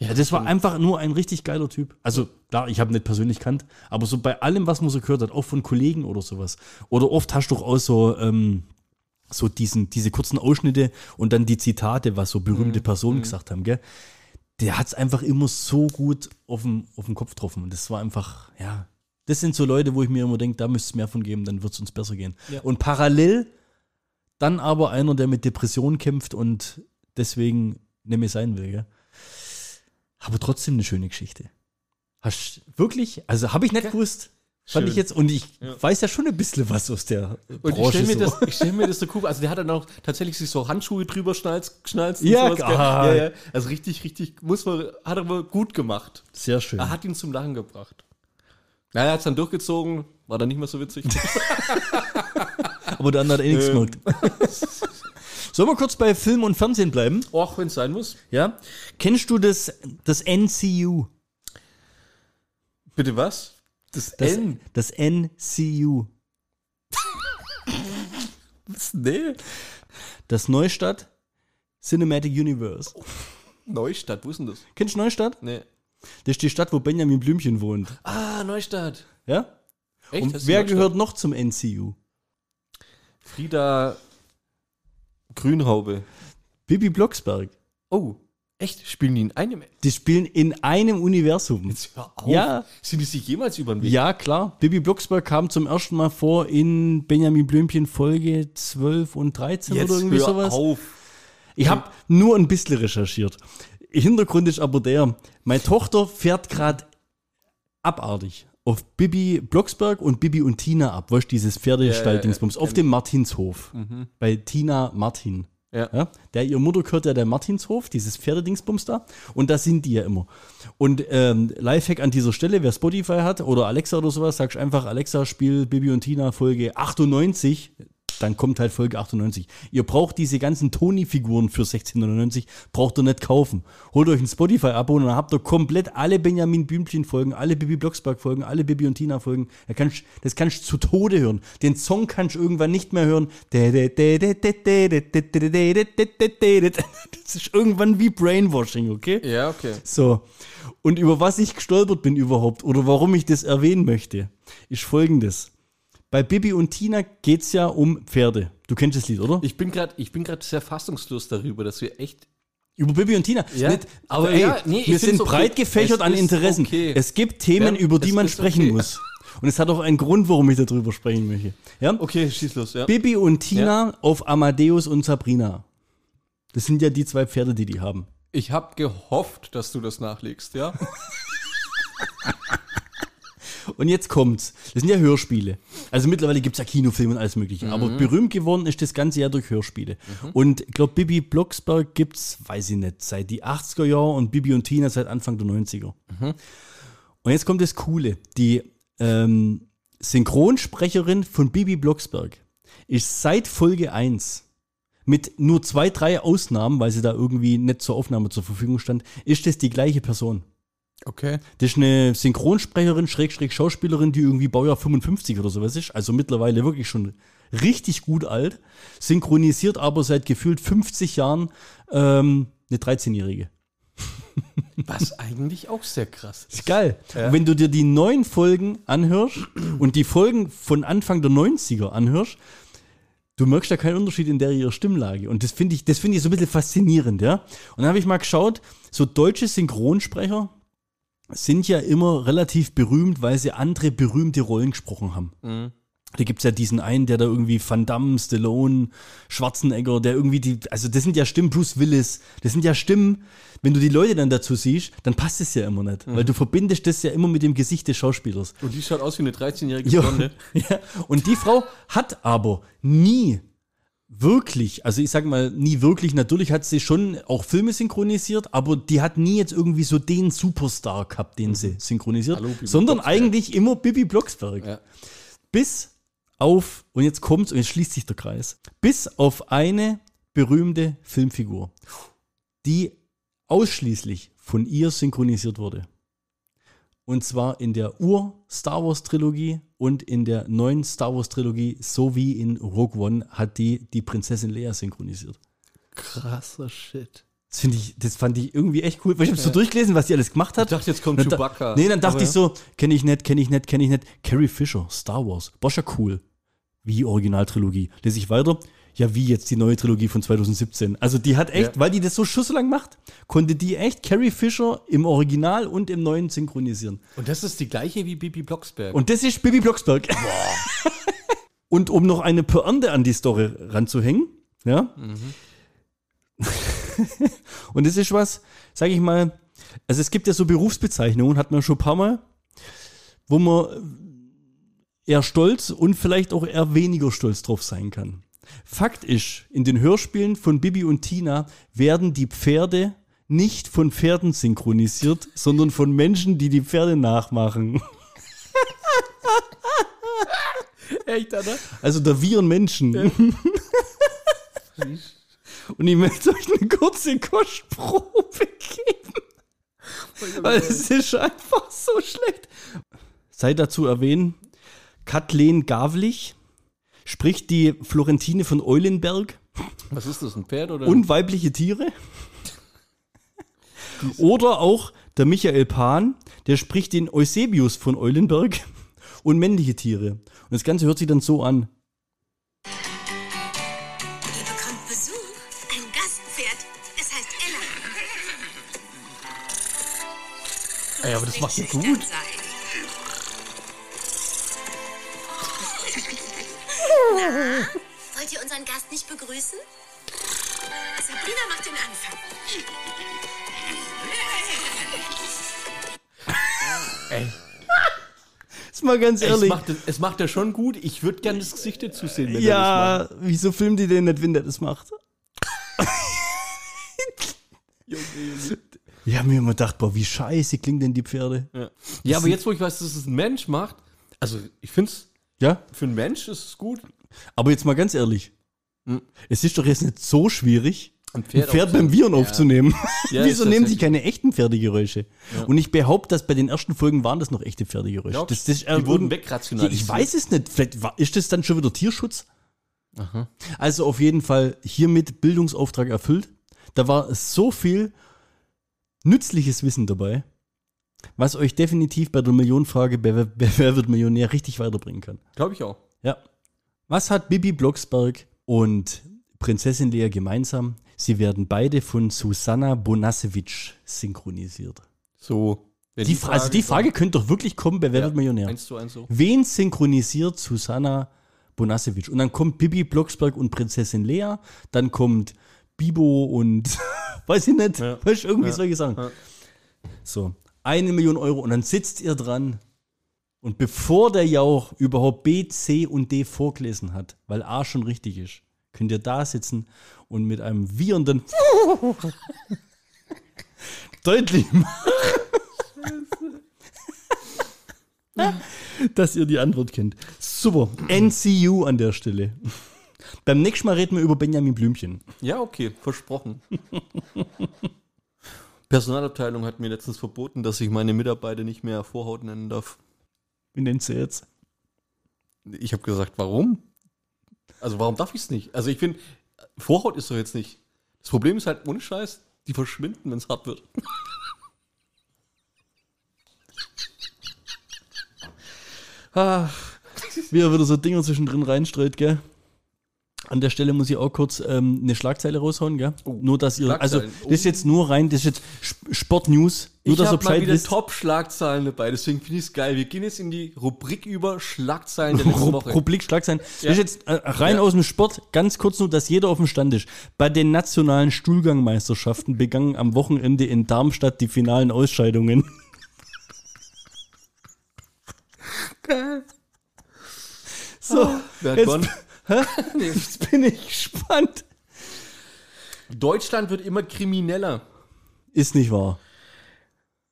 Ja, das war einfach nur ein richtig geiler Typ. Also, klar, ich habe ihn nicht persönlich kannt, aber so bei allem, was man so gehört hat, auch von Kollegen oder sowas. Oder oft hast du doch auch so, ähm, so diesen, diese kurzen Ausschnitte und dann die Zitate, was so berühmte Personen gesagt haben, gell? Der hat es einfach immer so gut auf den, auf den Kopf getroffen. Und das war einfach, ja, das sind so Leute, wo ich mir immer denke, da müsste es mehr von geben, dann wird es uns besser gehen. Ja. Und parallel dann aber einer, der mit Depressionen kämpft und deswegen nicht mehr sein will, gell? Aber trotzdem eine schöne Geschichte. Hast wirklich, also habe ich nicht gewusst. Fand Schön. ich jetzt, und ich Ja. weiß ja schon ein bisschen was aus der Und ich Branche. stelle mir, so. das- ich stell mir das so cool Also der hat dann auch tatsächlich sich so Handschuhe drüber schnalzt, geschnalzt. und Ja, sowas, gell? geil. ja, ja. Also richtig, richtig, muss man, hat er aber gut gemacht. Sehr schön. Er hat ihn zum Lachen gebracht. Na, er hat es dann durchgezogen, war dann nicht mehr so witzig. Aber der andere hat eh nichts Ähm. gemerkt. Sollen wir kurz bei Film und Fernsehen bleiben? Och, wenn es sein muss. Ja. Kennst du das, das NCU? Bitte was? Das, Das, N. das NCU. Was? Nee. Das Neustadt Cinematic Universe. Neustadt, wo ist denn das? Kennst du Neustadt? Nee. Das ist die Stadt, wo Benjamin Blümchen wohnt. Ah, Neustadt. Ja? Echt? Und wer gehört noch zum NCU? Frieda Grünhaube. Bibi Blocksberg. Oh, echt? Spielen die in einem? Die spielen in einem Universum. Jetzt hör auf. Ja. Sind die sich jemals über den Weg? Ja, klar. Bibi Blocksberg kam zum ersten Mal vor in Benjamin Blümchen Folge 12 und 13 Jetzt oder irgendwie hör sowas. auf. Ich habe nur ein bisschen recherchiert. Hintergrund ist aber der, meine Tochter fährt gerade abartig auf Bibi Blocksberg und Bibi und Tina ab. Weißt dieses Pferdestall-Dingsbums Ja, ja, ja, auf dem Martinshof. Mhm. Bei Tina Martin. Ja. Ja, der, ihr Mutter gehört ja der Martinshof, dieses Pferdedingsbums da. Und da sind die ja immer. Und ähm, Lifehack an dieser Stelle, wer Spotify hat oder Alexa oder sowas, sagst einfach, Alexa, spiel Bibi und Tina Folge 98. dann kommt halt Folge 98. Ihr braucht diese ganzen Toni-Figuren für 1699, braucht ihr nicht kaufen. Holt euch ein Spotify-Abo und dann habt ihr komplett alle Benjamin Blümchen-Folgen, alle Bibi Blocksberg-Folgen, alle Bibi und Tina-Folgen. Da kannst- Das kannst du zu Tode hören. Den Song kannst du irgendwann nicht mehr hören. Das ist irgendwann wie Brainwashing, okay? Ja, okay. So. Und über was ich gestolpert bin überhaupt oder warum ich das erwähnen möchte, ist folgendes. Bei Bibi und Tina geht es ja um Pferde. Du kennst das Lied, oder? Ich bin gerade sehr fassungslos darüber, dass wir echt. über Bibi und Tina. Ja, Nicht, aber ey, ja, nee, wir sind okay. breit gefächert Es an Interessen. okay. Es gibt Themen, Ja, über die man sprechen okay. muss. Und es hat auch einen Grund, warum ich darüber sprechen möchte. Ja? Okay, schieß los, ja. Bibi und Tina auf Amadeus und Sabrina. Das sind ja die zwei Pferde, die die haben. Ich habe gehofft, dass du das nachlegst, ja? Und jetzt kommt's. Das sind ja Hörspiele. Also mittlerweile gibt's ja Kinofilme und alles Mögliche. Aber berühmt geworden ist das Ganze ja durch Hörspiele. Und ich glaube, Bibi Blocksberg gibt's, weiß ich nicht, seit die 80er Jahre und Bibi und Tina seit Anfang der 90er. Und jetzt kommt das Coole. Die ähm, Synchronsprecherin von Bibi Blocksberg ist seit Folge 1 mit nur zwei, drei Ausnahmen, weil sie da irgendwie nicht zur Aufnahme zur Verfügung stand, ist das die gleiche Person. Okay. Das ist eine Synchronsprecherin, Schrägstrich Schauspielerin, die irgendwie Baujahr 55 oder sowas ist. Also mittlerweile wirklich schon richtig gut alt. Synchronisiert aber seit gefühlt 50 Jahren ähm, eine 13-Jährige. Was eigentlich auch sehr krass ist. Ist geil. Und wenn du dir die neuen Folgen anhörst und die Folgen von Anfang der 90er anhörst, du merkst da keinen Unterschied in der ihrer Stimmlage. Und das finde ich, das finde ich so ein bisschen faszinierend, ja. Und dann habe ich mal geschaut, so deutsche Synchronsprecher sind ja immer relativ berühmt, weil sie andere berühmte Rollen gesprochen haben. Da gibt's ja diesen einen, der da irgendwie Van Damme, Stallone, Schwarzenegger, der irgendwie die, also das sind ja Stimmen, Bruce Willis, das sind ja Stimmen, wenn du die Leute dann dazu siehst, dann passt es ja immer nicht, weil du verbindest das ja immer mit dem Gesicht des Schauspielers. Und die schaut aus wie eine 13-jährige Ja, Blonde. ja. Und die Frau hat aber nie wirklich, also ich sag mal, nie wirklich, natürlich hat sie schon auch Filme synchronisiert, aber die hat nie jetzt irgendwie so den Superstar gehabt, den sie synchronisiert, Hallo, sondern eigentlich immer Bibi Blocksberg. Ja. Bis auf, und jetzt kommt's und jetzt schließt sich der Kreis, bis auf eine berühmte Filmfigur, die ausschließlich von ihr synchronisiert wurde. Und zwar in der Ur-Star Wars-Trilogie und in der neuen Star Wars-Trilogie sowie in Rogue One hat die die Prinzessin Leia synchronisiert. Krasser Shit. Das, ich, das fand ich irgendwie echt cool. Weil ich habe so durchgelesen, was die alles gemacht hat. Ich dachte, jetzt kommt Dann da- Chewbacca. Nee, dann dachte Aber ich so, kenne ich nicht, kenne ich nicht, kenne ich nicht. Carrie Fisher, Star Wars. Ja cool. Wie Originaltrilogie. Lese ich weiter. Ja, wie jetzt die neue Trilogie von 2017. Also die hat echt, Ja. weil die das so schusselang macht, konnte die echt Carrie Fisher im Original und im neuen synchronisieren. Und das ist die gleiche wie Bibi Blocksberg. Und das ist Bibi Blocksberg. und um noch eine Pointe an die Story ranzuhängen, ja. und das ist was, sage ich mal, also es gibt ja so Berufsbezeichnungen, hat man schon ein paar Mal, wo man eher stolz und vielleicht auch eher weniger stolz drauf sein kann. Fakt ist, in den Hörspielen von Bibi und Tina werden die Pferde nicht von Pferden synchronisiert, sondern von Menschen, die die Pferde nachmachen. Echt, Alter? Also da wir Menschen. Und ich möchte euch eine kurze Kostprobe geben. Weil es ist einfach so schlecht. Sei dazu erwähnen, Kathleen Gavlich spricht die Florentine von Eulenberg Was ist das, ein Pferd oder? und weibliche Tiere. Oder auch der Michael Pan, der spricht den Eusebius von Eulenberg und männliche Tiere. Und das Ganze hört sich dann so an. Ihr bekommt Besuch. Ein Gastpferd. Es heißt Ella. Ey, aber das macht Schüchtern gut. sein. Unseren Gast nicht begrüßen? Sabrina macht den Anfang. Ey, Ist mal ganz es ehrlich. macht, es macht er schon gut. Ich würde gerne das Gesicht dazu sehen, wenn er Ja, wieso filmt die denn nicht, wenn der das macht? das macht. Junge, Junge. Ich habe mir immer gedacht, boah, wie scheiße klingen denn die Pferde? Ja. ja, aber jetzt, wo ich weiß, dass es ein Mensch macht, also ich finde es, Ja? für einen Mensch ist es gut. Aber jetzt mal ganz ehrlich. Hm. Es ist doch jetzt nicht so schwierig, Ein ein Pferd, beim. Viren Ja. aufzunehmen. Ja, Wieso nehmen sie keine echten Pferdegeräusche? Und ich behaupte, dass bei den ersten Folgen waren das noch echte Pferdegeräusche. Das, das, du? Die wurden wegrationalisiert. Ich weiß es nicht. Vielleicht ist das dann schon wieder Tierschutz? Also auf jeden Fall hiermit Bildungsauftrag erfüllt. Da war so viel nützliches Wissen dabei, was euch definitiv bei der Millionenfrage, wer, wer, wer wird Millionär, richtig weiterbringen kann. Glaube ich auch. Ja. Was hat Bibi Blocksberg und Prinzessin Lea gemeinsam? Sie werden beide von Susanna Bonasewitsch synchronisiert. So. wenn Die, Fra- also die Frage könnte doch wirklich kommen bei Wer Ja, wird Millionär? Eins zu eins so. Wen synchronisiert Susanna Bonasewitsch? Und dann kommt Bibi Blocksberg und Prinzessin Lea, dann kommt Bibo und weiß ich nicht, Ja. weißt du, irgendwie Ja. solche Sachen. Ja. So, eine Million Euro und dann sitzt ihr dran und bevor der Jauch überhaupt B, C und D vorgelesen hat, weil A schon richtig ist, könnt ihr da sitzen und mit einem wiehernden deutlich machen, dass ihr die Antwort kennt. Super. NCU an der Stelle. Beim nächsten Mal reden wir über Benjamin Blümchen. Ja, okay, versprochen. Personalabteilung hat mir letztens verboten, dass ich meine Mitarbeiter nicht mehr Vorhaut nennen darf. Nennt sie jetzt? Ich habe gesagt, warum? Also warum darf ich es nicht? Also ich finde, Vorhaut ist doch jetzt nicht. Das Problem ist halt ohne Scheiß, die verschwinden, wenn es hart wird. Ach, wie er wieder so Dinger zwischendrin reinstreut, gell? An der Stelle muss ich auch kurz ähm, eine Schlagzeile raushauen, gell? nur, dass ihr, also, das ist jetzt nur rein, das ist jetzt Sp- Sportnews, nur, ich dass ihr habe mal wieder. Top-Schlagzeilen dabei, deswegen finde ich es geil. Wir gehen jetzt in die Rubrik über Schlagzeilen der letzten Woche. Rubrik Schlagzeilen. Ja. Das ist jetzt äh, rein Ja. aus dem Sport, ganz kurz nur, dass jeder auf dem Stand ist. Bei den nationalen Stuhlgangmeisterschaften begangen am Wochenende in Darmstadt die finalen Ausscheidungen. so, Wer hat jetzt? jetzt bin ich gespannt. Deutschland wird immer krimineller. Ist nicht wahr.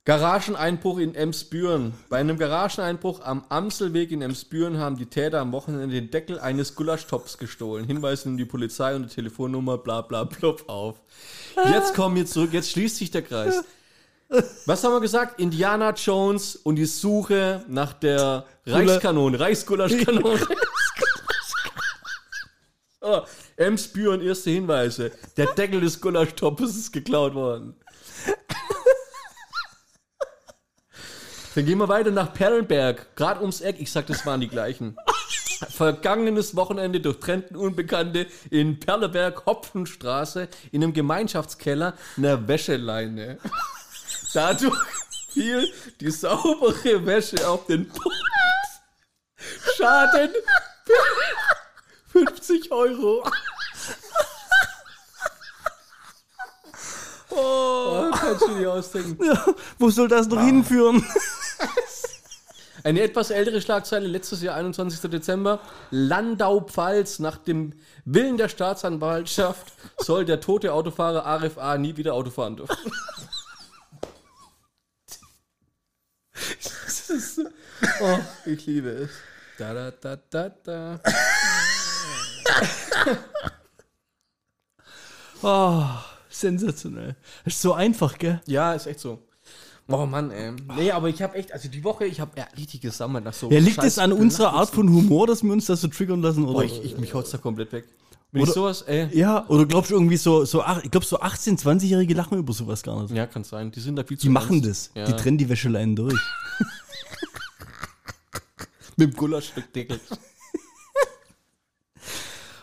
Garageneinbruch in Emsbüren. Bei einem Garageneinbruch am Amselweg in Emsbüren haben die Täter am Wochenende den Deckel eines Gulaschtopfs gestohlen. Hinweise in die Polizei und die Telefonnummer, bla bla blub auf. Jetzt kommen wir zurück, jetzt schließt sich der Kreis. Was haben wir gesagt? Indiana Jones und die Suche nach der Reichskanone, Reichsgulaschkanone. so, Emsbüren, erste Hinweise. Der Deckel des Gulaschtopfes ist geklaut worden. Dann gehen wir weiter nach Perlenberg, gerade ums Eck. Ich sag, das waren die gleichen. Vergangenes Wochenende durchtrennten Unbekannte in Perleberg, Hopfenstraße, in einem Gemeinschaftskeller, einer Wäscheleine. Dadurch fiel die saubere Wäsche auf den Boden. Schaden 50 Euro. Oh, kannst du dir ausdenken. Ja, wo soll das noch hinführen? Eine etwas ältere Schlagzeile, letztes Jahr, 21. Dezember. Landau-Pfalz, nach dem Willen der Staatsanwaltschaft soll der tote Autofahrer Arif A. nie wieder Auto fahren dürfen. Oh, ich liebe es. Da, da, da, da, da. Oh, sensationell. Ist so einfach, gell? Ja, ist echt so. Oh Mann, ey. Nee, aber ich habe echt, also die Woche, ich habe ja, richtig gesammelt nach so. Ja, liegt es an unserer Art von Humor, dass wir uns das so triggern lassen? Oder? Boah, ich, ich, mich haut's da komplett weg. Wenn Oder- ich sowas, ey. ja, oder glaubst du irgendwie so, so ach, ich glaube so 18-, 20-Jährige lachen über sowas gar nicht. Ja, kann sein. Die sind da viel zu Die machen das. Ja. Die trennen die Wäscheleinen durch. Mit dem Gulaschdeckel.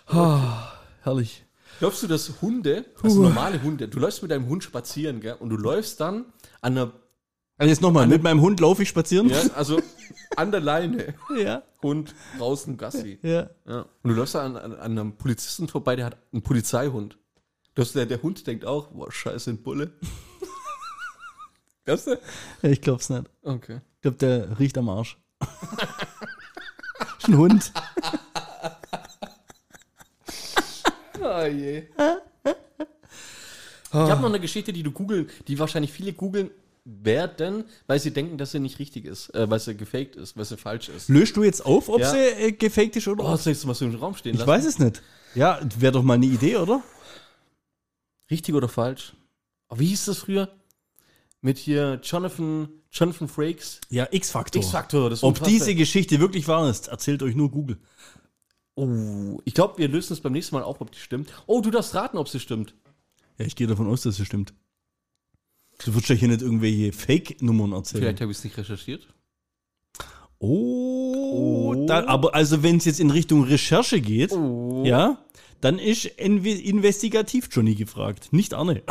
Herrlich. Glaubst du, dass Hunde, also normale Hunde, du läufst mit deinem Hund spazieren, gell? Und du läufst dann an der, Also jetzt nochmal, mit meinem Hund laufe ich spazieren. ja, also an der Leine. ja. Hund draußen Gassi. ja. Ja. Und du läufst an, an, an einem Polizisten vorbei, der hat einen Polizeihund. Das, der, der Hund denkt auch, boah, scheiße, ein Bulle. Glaubst du? Ja, Ich glaub's nicht. Okay. Ich glaube, der riecht am Arsch. ist ein Hund. Oh je. Ich habe noch eine Geschichte, die du googeln, die wahrscheinlich viele googeln werden, weil sie denken, dass sie nicht richtig ist, äh, weil sie gefaked ist, weil sie falsch ist. Löst du jetzt auf, ob Ja. sie äh, gefaked ist oder Oh, soll ich das mal so im Raum stehen Ich lassen? weiß es nicht. Ja, wäre doch mal eine Idee, oder? Richtig oder falsch? Oh, wie hieß das früher? Mit hier Jonathan, Jonathan Frakes. Ja, X-Faktor. Das ist Ob unfassbar. diese Geschichte wirklich wahr ist, erzählt euch nur Google. Oh, ich glaube, wir lösen es beim nächsten Mal auch, ob die stimmt. Oh, du darfst raten, ob sie stimmt. Ja, ich gehe davon aus, dass es stimmt. Du würdest ja hier nicht irgendwelche Fake-Nummern erzählen. Vielleicht habe ich es nicht recherchiert. Oh, Da, aber also wenn es jetzt in Richtung Recherche geht, Oh. ja, dann ist Inve investigativ Johnny gefragt, nicht Arne.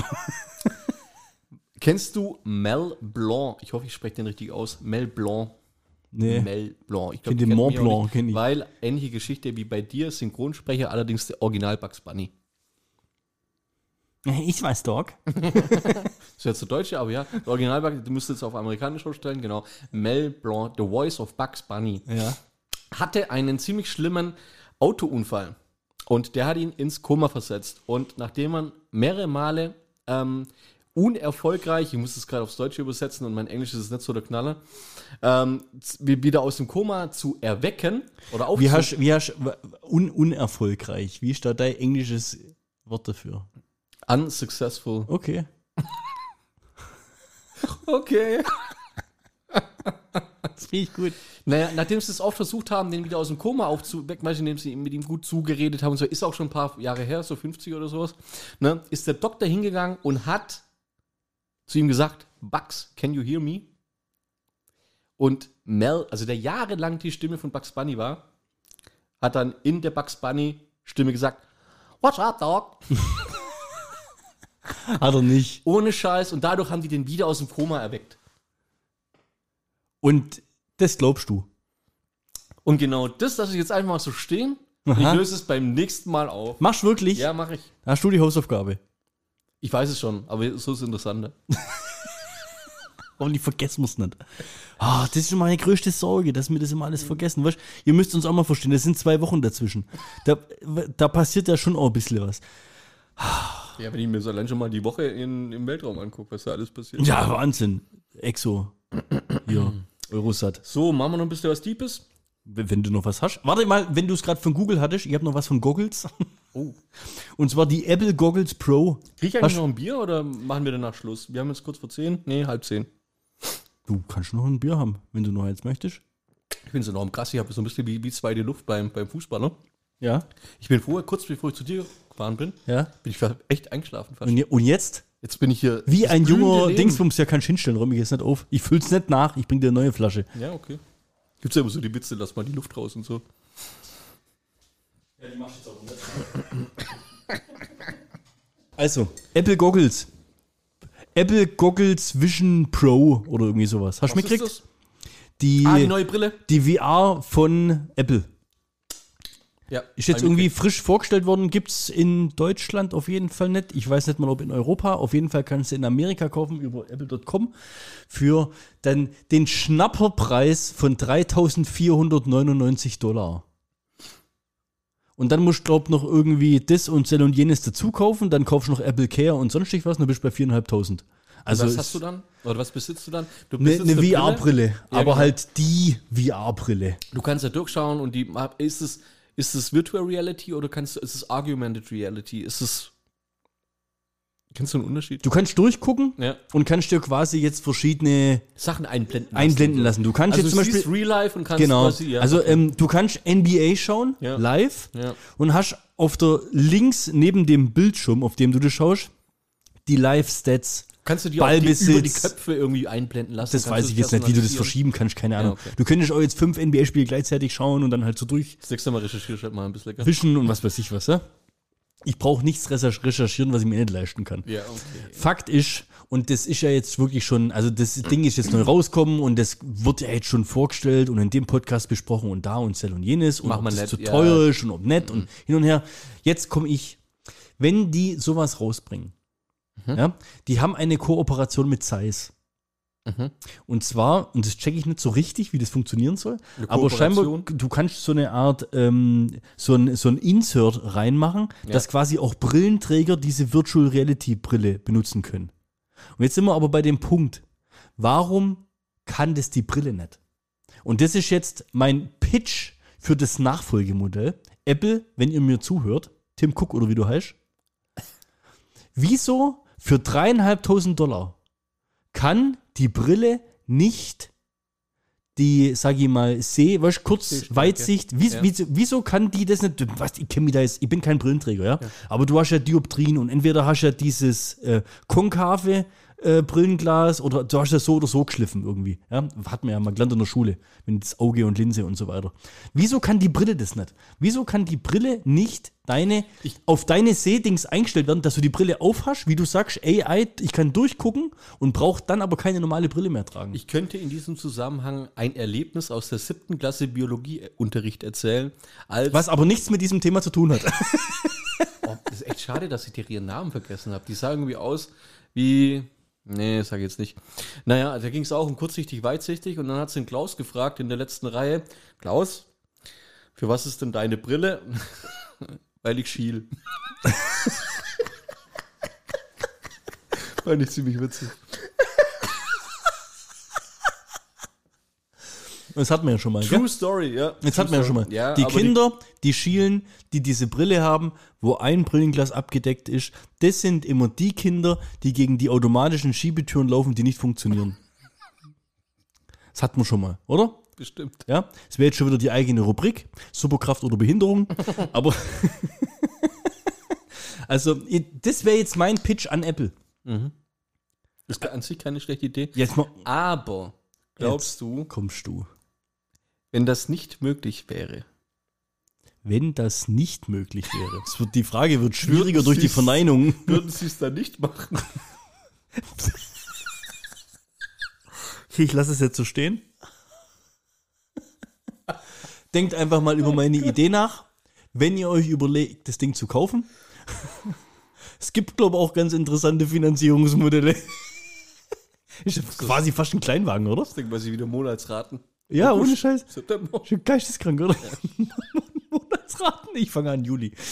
Kennst du Mel Blanc? Ich hoffe, ich spreche den richtig aus. Mel Blanc. Nee. Mel Blanc. Ich die den Mont Blanc, nicht, kenn ich. Weil ähnliche Geschichte wie bei dir, Synchronsprecher, allerdings der Original Bugs Bunny. Ich weiß, Dog. Das ist jetzt der Deutsche, aber ja, der Original Bugs, du müsstest es auf amerikanisch vorstellen, genau. Mel Blanc, The Voice of Bugs Bunny. Ja. hatte einen ziemlich schlimmen Autounfall und der hat ihn ins Koma versetzt. Und nachdem man mehrere Male ähm, unerfolgreich, ich muss es gerade aufs Deutsche übersetzen und mein Englisch ist nicht so der Knaller, ähm, wieder aus dem Koma zu erwecken oder Wie aufzu hast wie hast un, unerfolgreich? Wie ist da dein englisches Wort dafür? unsuccessful. Okay. Okay. Das finde ich gut. Naja, nachdem sie es oft versucht haben, den wieder aus dem Koma aufzuwecken, du, indem sie mit ihm gut zugeredet haben, und so ist auch schon ein paar Jahre her, so 50 oder sowas, ne, ist der Doktor hingegangen und hat zu ihm gesagt, Bugs, can you hear me? Und Mel, also der jahrelang die Stimme von Bugs Bunny war, hat dann in der Bugs Bunny Stimme gesagt, What's up, dog? Hat er nicht. Ohne Scheiß. Und dadurch haben die den wieder aus dem Koma erweckt. Und das glaubst du. Und genau das lasse ich jetzt einfach mal so stehen. Und ich Aha. löse es beim nächsten Mal auf. Machst wirklich? Ja, mache ich. Hast du die Hausaufgabe? Ich weiß es schon, aber so ist es interessanter. Hoffentlich vergessen wir es nicht. Ah, das ist schon meine größte Sorge, dass wir das immer alles vergessen. Weißt, ihr müsst uns auch mal verstehen, das sind zwei Wochen dazwischen. Da, da passiert ja schon auch ein bisschen was. Ja, wenn ich mir so allein schon mal die Woche in, im Weltraum angucke, was da alles passiert. Ja, Wahnsinn. Exo. Hier, Eurosat. So, machen wir noch ein bisschen was Deepes. Wenn wenn du noch was hast. Warte mal, wenn du es gerade von Google hattest, ich habe noch was von Goggles. Oh. Und zwar die Apple Goggles Pro. Krieg ich Hast- eigentlich noch ein Bier oder machen wir danach Schluss? Wir haben jetzt kurz vor 10. Nee, halb 10. Du kannst noch ein Bier haben, wenn du noch eins möchtest. Ich bin so enorm krass. Ich habe so ein bisschen wie, wie zweite Luft beim, beim Fußballer. Ja. Ich bin vorher, kurz bevor ich zu dir gefahren bin, Ja. bin ich echt eingeschlafen fast. Und, und jetzt? Jetzt bin ich hier. Wie ein junger. Dingsbums, ja kannst hinstellen, räum ich jetzt nicht auf. Ich füll's nicht nach, ich bring dir eine neue Flasche. Ja, okay. Gibt's ja immer so die Witze, lass mal die Luft raus und so. Also, Apple Goggles. Apple Goggles Vision Pro oder irgendwie sowas. Hast du mitgekriegt? das? Die, Ah, die neue Brille. die VR von Apple. Ja. Ist jetzt irgendwie frisch vorgestellt worden, gibt's in Deutschland auf jeden Fall nicht. Ich weiß nicht mal, ob in Europa. Auf jeden Fall kannst du in Amerika kaufen über apple.com für dann den Schnapperpreis von 3499 Dollar. Und dann musst du, glaub noch irgendwie das und Cell und jenes dazu kaufen. Dann kaufst du noch Apple Care und sonstig was. Und dann bist du bei 4.500. Also was hast du dann? Oder was besitzt du dann? Du Eine, eine Brille. VR-Brille, Ja, aber genau. halt die VR-Brille. Du kannst ja durchschauen und die ist es ist es Virtual Reality oder kannst du ist es Argumented Reality? Ist es Kennst du einen Unterschied? Du kannst durchgucken Ja. und kannst dir quasi jetzt verschiedene Sachen einblenden einblenden lassen. Du kannst Also jetzt zum du Beispiel siehst Real Life und kannst genau. quasi ja. Also ähm, du kannst NBA schauen Ja. live und hast auf der links neben dem Bildschirm, auf dem du das schaust, die Live-Stats. Kannst du die auch die, über die Köpfe irgendwie einblenden lassen? Das Kannst weiß ich jetzt nicht, wie du das verschieben kannst, keine Ahnung. okay. Du könntest auch jetzt fünf NBA-Spiele gleichzeitig schauen und dann halt so durchwischen Das nächste Mal recherchierst halt mal ein bisschen. Lecker. und was weiß ich was, ja? Ich brauche nichts recher- recherchieren, was ich mir nicht leisten kann. Ja, okay. Fakt ist, und das ist ja jetzt wirklich schon, also das Ding ist jetzt neu rausgekommen und das wird ja jetzt schon vorgestellt und in dem Podcast besprochen und da und Zell und jenes und Mach ob das nett, zu ja. teuer ist und ob nett und hin und her. Jetzt komme ich, wenn die sowas rausbringen, Mhm. ja, die haben eine Kooperation mit Zeiss. Mhm. Und zwar, und das checke ich nicht so richtig, wie das funktionieren soll, aber scheinbar, du kannst so eine Art, ähm, so ein, so ein Insert reinmachen, Ja. dass quasi auch Brillenträger diese Virtual Reality Brille benutzen können. Und jetzt sind wir aber bei dem Punkt, warum kann das die Brille nicht? Und das ist jetzt mein Pitch für das Nachfolgemodell. Apple, wenn ihr mir zuhört, Tim Cook oder wie du heißt, wieso für dreieinhalbtausend Dollar kann die Brille nicht die, sag ich mal, Seh, weißt, kurz. Weitsicht, wie, Ja. wieso, wieso kann die das nicht, was, ich kenne mich da jetzt, ich bin kein Brillenträger, ja? aber du hast ja Dioptrien und entweder hast du ja dieses äh, konkave äh, Brillenglas oder du hast ja so oder so geschliffen irgendwie, ja? Hat man ja mal gelernt in der Schule, mit das Auge und Linse und so weiter. Wieso kann die Brille das nicht? Wieso kann die Brille nicht deine, auf deine Sehdings eingestellt werden, dass du die Brille aufhast, wie du sagst, AI, ich kann durchgucken und brauche dann aber keine normale Brille mehr tragen. Ich könnte in diesem Zusammenhang ein Erlebnis aus der siebten Klasse Biologieunterricht erzählen. Was aber nichts mit diesem Thema zu tun hat. Oh, das ist echt schade, dass ich dir ihren Namen vergessen habe. Die sahen irgendwie aus wie. Nee, sag ich jetzt nicht. Naja, da ging es auch um kurzsichtig, weitsichtig und dann hat sie den Klaus gefragt in der letzten Reihe: Klaus, für was ist denn deine Brille? Weil ich schiel. Fand ich ziemlich witzig. Das hatten wir ja schon mal. Gell? True Story, ja. Jetzt True hatten wir ja schon mal. Ja, die Kinder, die schielen, die diese Brille haben, wo ein Brillenglas abgedeckt ist, das sind immer die Kinder, die gegen die automatischen Schiebetüren laufen, die nicht funktionieren. Das hatten wir schon mal, oder? Bestimmt. Ja, es wäre jetzt schon wieder die eigene Rubrik, Superkraft oder Behinderung, aber also das wäre jetzt mein Pitch an Apple. Ist an sich keine schlechte Idee. Jetzt mal Aber glaubst Jetzt du, kommst du. Wenn das nicht möglich wäre, Wenn das nicht möglich wäre. Es wird, die Frage wird schwieriger Würden durch die Verneinung. würden sie es dann nicht machen? Okay, ich lasse es jetzt so stehen. Denkt einfach mal über meine Idee nach, wenn ihr euch überlegt, das Ding zu kaufen. Es gibt, glaube ich, auch ganz interessante Finanzierungsmodelle. Ist ja quasi fast ein Kleinwagen, oder? Ich denke mal, sie wieder Monatsraten. Ja, ohne Scheiß. September. Schon geisteskrank, oder? Monatsraten. Ich fange an Juli.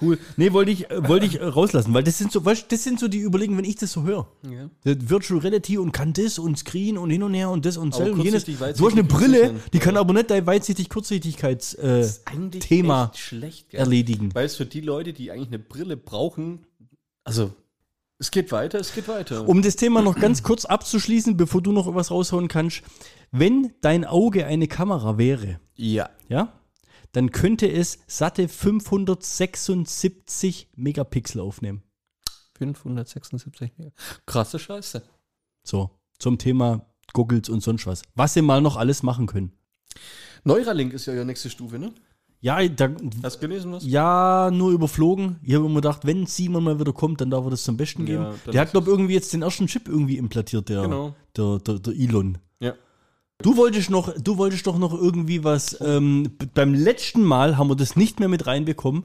cool. Nee, wollte ich, äh, wollte ich äh, rauslassen, weil das sind so, weißt, das sind so die Überlegungen, wenn ich das so höre. Ja. Virtual Reality und kann das und Screen und hin und her und das und so und jenes. Du hast eine Brille, die ja. kann aber nicht dein weitsichtig kurzsichtigkeits äh, schlecht, erledigen. Weil es für die Leute, die eigentlich eine Brille brauchen, also es geht weiter, es geht weiter. Um das Thema noch ganz kurz abzuschließen, bevor du noch was raushauen kannst. Wenn dein Auge eine Kamera wäre, ja. ja, dann könnte es satte 576 Megapixel aufnehmen. 576 Mega. Krasse Scheiße. So, zum Thema Goggles und sonst was. Was sie mal noch alles machen können. Neuralink ist ja die nächste Stufe, ne? Ja, da, Hast du gelesen was? ja, nur überflogen. Ich habe immer gedacht, wenn Simon mal wieder kommt, dann darf er das zum Besten geben. Ja, der hat, glaube ich, irgendwie jetzt den ersten Chip irgendwie implantiert, der, Genau. der, der, der Elon. Ja. Du wolltest noch, du wolltest doch noch irgendwie was. Ähm, beim letzten Mal haben wir das nicht mehr mit reinbekommen.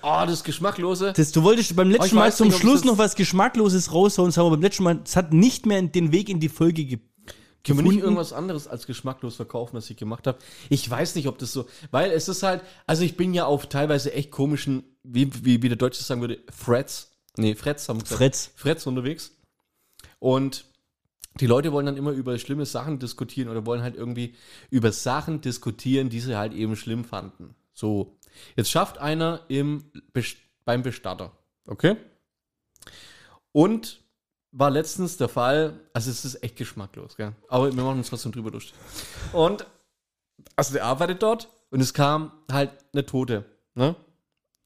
Ah, das Geschmacklose. Das, du wolltest beim letzten ich Mal zum nicht, Schluss noch was Geschmackloses raushauen. Das haben wir beim letzten Mal. Es hat nicht mehr den Weg in die Folge ge Können wir nicht irgendwas anderes als geschmacklos verkaufen, was ich gemacht habe? Ich weiß nicht, ob das so, weil es ist halt, also ich bin ja auf teilweise echt komischen, wie, wie, wie der Deutsche sagen würde, Freds, nee, Freds haben wir gesagt. Freds. Freds unterwegs. Und die Leute wollen dann immer über schlimme Sachen diskutieren oder wollen halt irgendwie über Sachen diskutieren, die sie halt eben schlimm fanden. So, jetzt schafft einer im beim Bestatter, okay? Und war letztens der Fall, also es ist echt geschmacklos, gell? aber wir machen uns trotzdem drüber lustig. Und, also der arbeitet dort und es kam halt eine Tote, ne?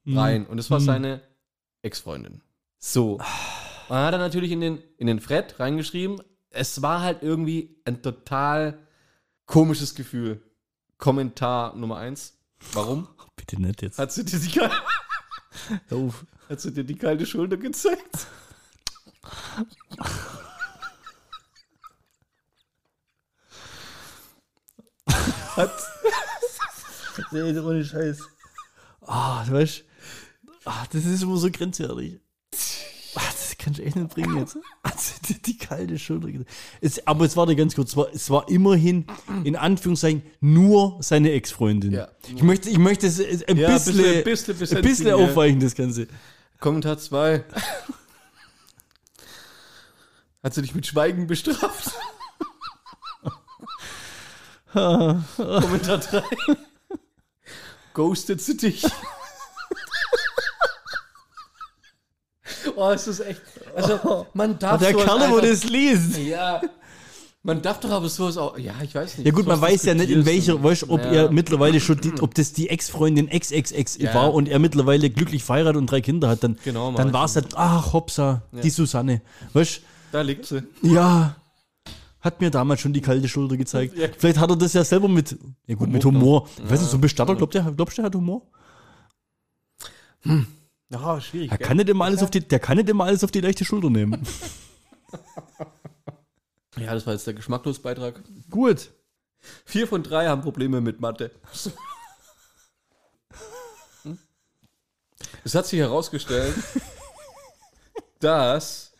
Rein. Und es war seine Ex-Freundin. So. Und dann hat er natürlich in den, in den Fred reingeschrieben, es war halt irgendwie ein total komisches Gefühl. Kommentar Nummer eins. Warum? Bitte nicht jetzt. Hat sie dir die, hat sie dir die kalte Schulter gezeigt? Hat, Nee, ohne Scheiß. Ah, du weißt, ah, das ist immer so grenzwertig. Ah, das kannst du echt nicht bringen jetzt. Also, die, die kalte Schulter. Es, aber es war da ganz kurz, es war, es war immerhin, in Anführungszeichen, nur seine Ex-Freundin. Ja. Ich möchte, ich möchte es ein Ja, bisschen, bisschen- bisschen- bisschen aufweichen, das Ganze. Kommentar 2. Hat sie dich mit Schweigen bestraft? Kommentar 3. Ghostet sie dich? oh, es ist echt. Also, man darf Der sowas Kerl, wo das liest. Ja. Man darf doch aber sowas auch. Ja, ich weiß nicht. Ja gut, man weiß ja nicht, in welcher, weißt, ob Ja. er mittlerweile schon, die, ob das die Ex-Freundin XXX Ja. war und er mittlerweile glücklich verheiratet und drei Kinder hat, dann, Genau, dann war es halt, ach, hopsa, die Susanne. Weißt Da liegt sie. ja, hat mir damals schon die kalte Schulter gezeigt. Ja. Vielleicht hat er das ja selber mit, ja gut, mit Humor. Ich weiß nicht, so ein Bestatter, glaubt der, glaubst du, der hat Humor? Ja, schwierig. Der gell? kann nicht immer alles auf die, der kann nicht immer alles auf die leichte Schulter nehmen. Ja, das war jetzt der Geschmacklosbeitrag. gut. Vier von drei haben Probleme mit Mathe. Hm? Es hat sich herausgestellt, dass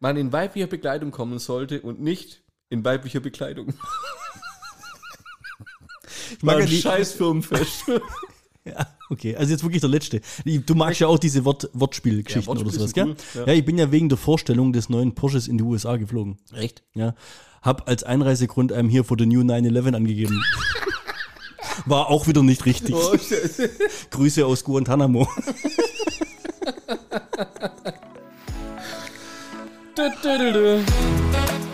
man in weiblicher Bekleidung kommen sollte und nicht in weiblicher Bekleidung. Ich mag ja die- scheiß Firmenfest. Ja, okay. Also jetzt wirklich der letzte. Du magst ja auch diese Wort, Wortspielgeschichten Ja, Wortspiel oder sowas, gell? cool, Ja. ja. ich bin ja wegen der Vorstellung des neuen Porsches in die USA geflogen. Echt? Ja. Hab als Einreisegrund einem hier vor der New 911 angegeben. War auch wieder nicht richtig. Oh. Grüße aus Guantanamo. do, do, do,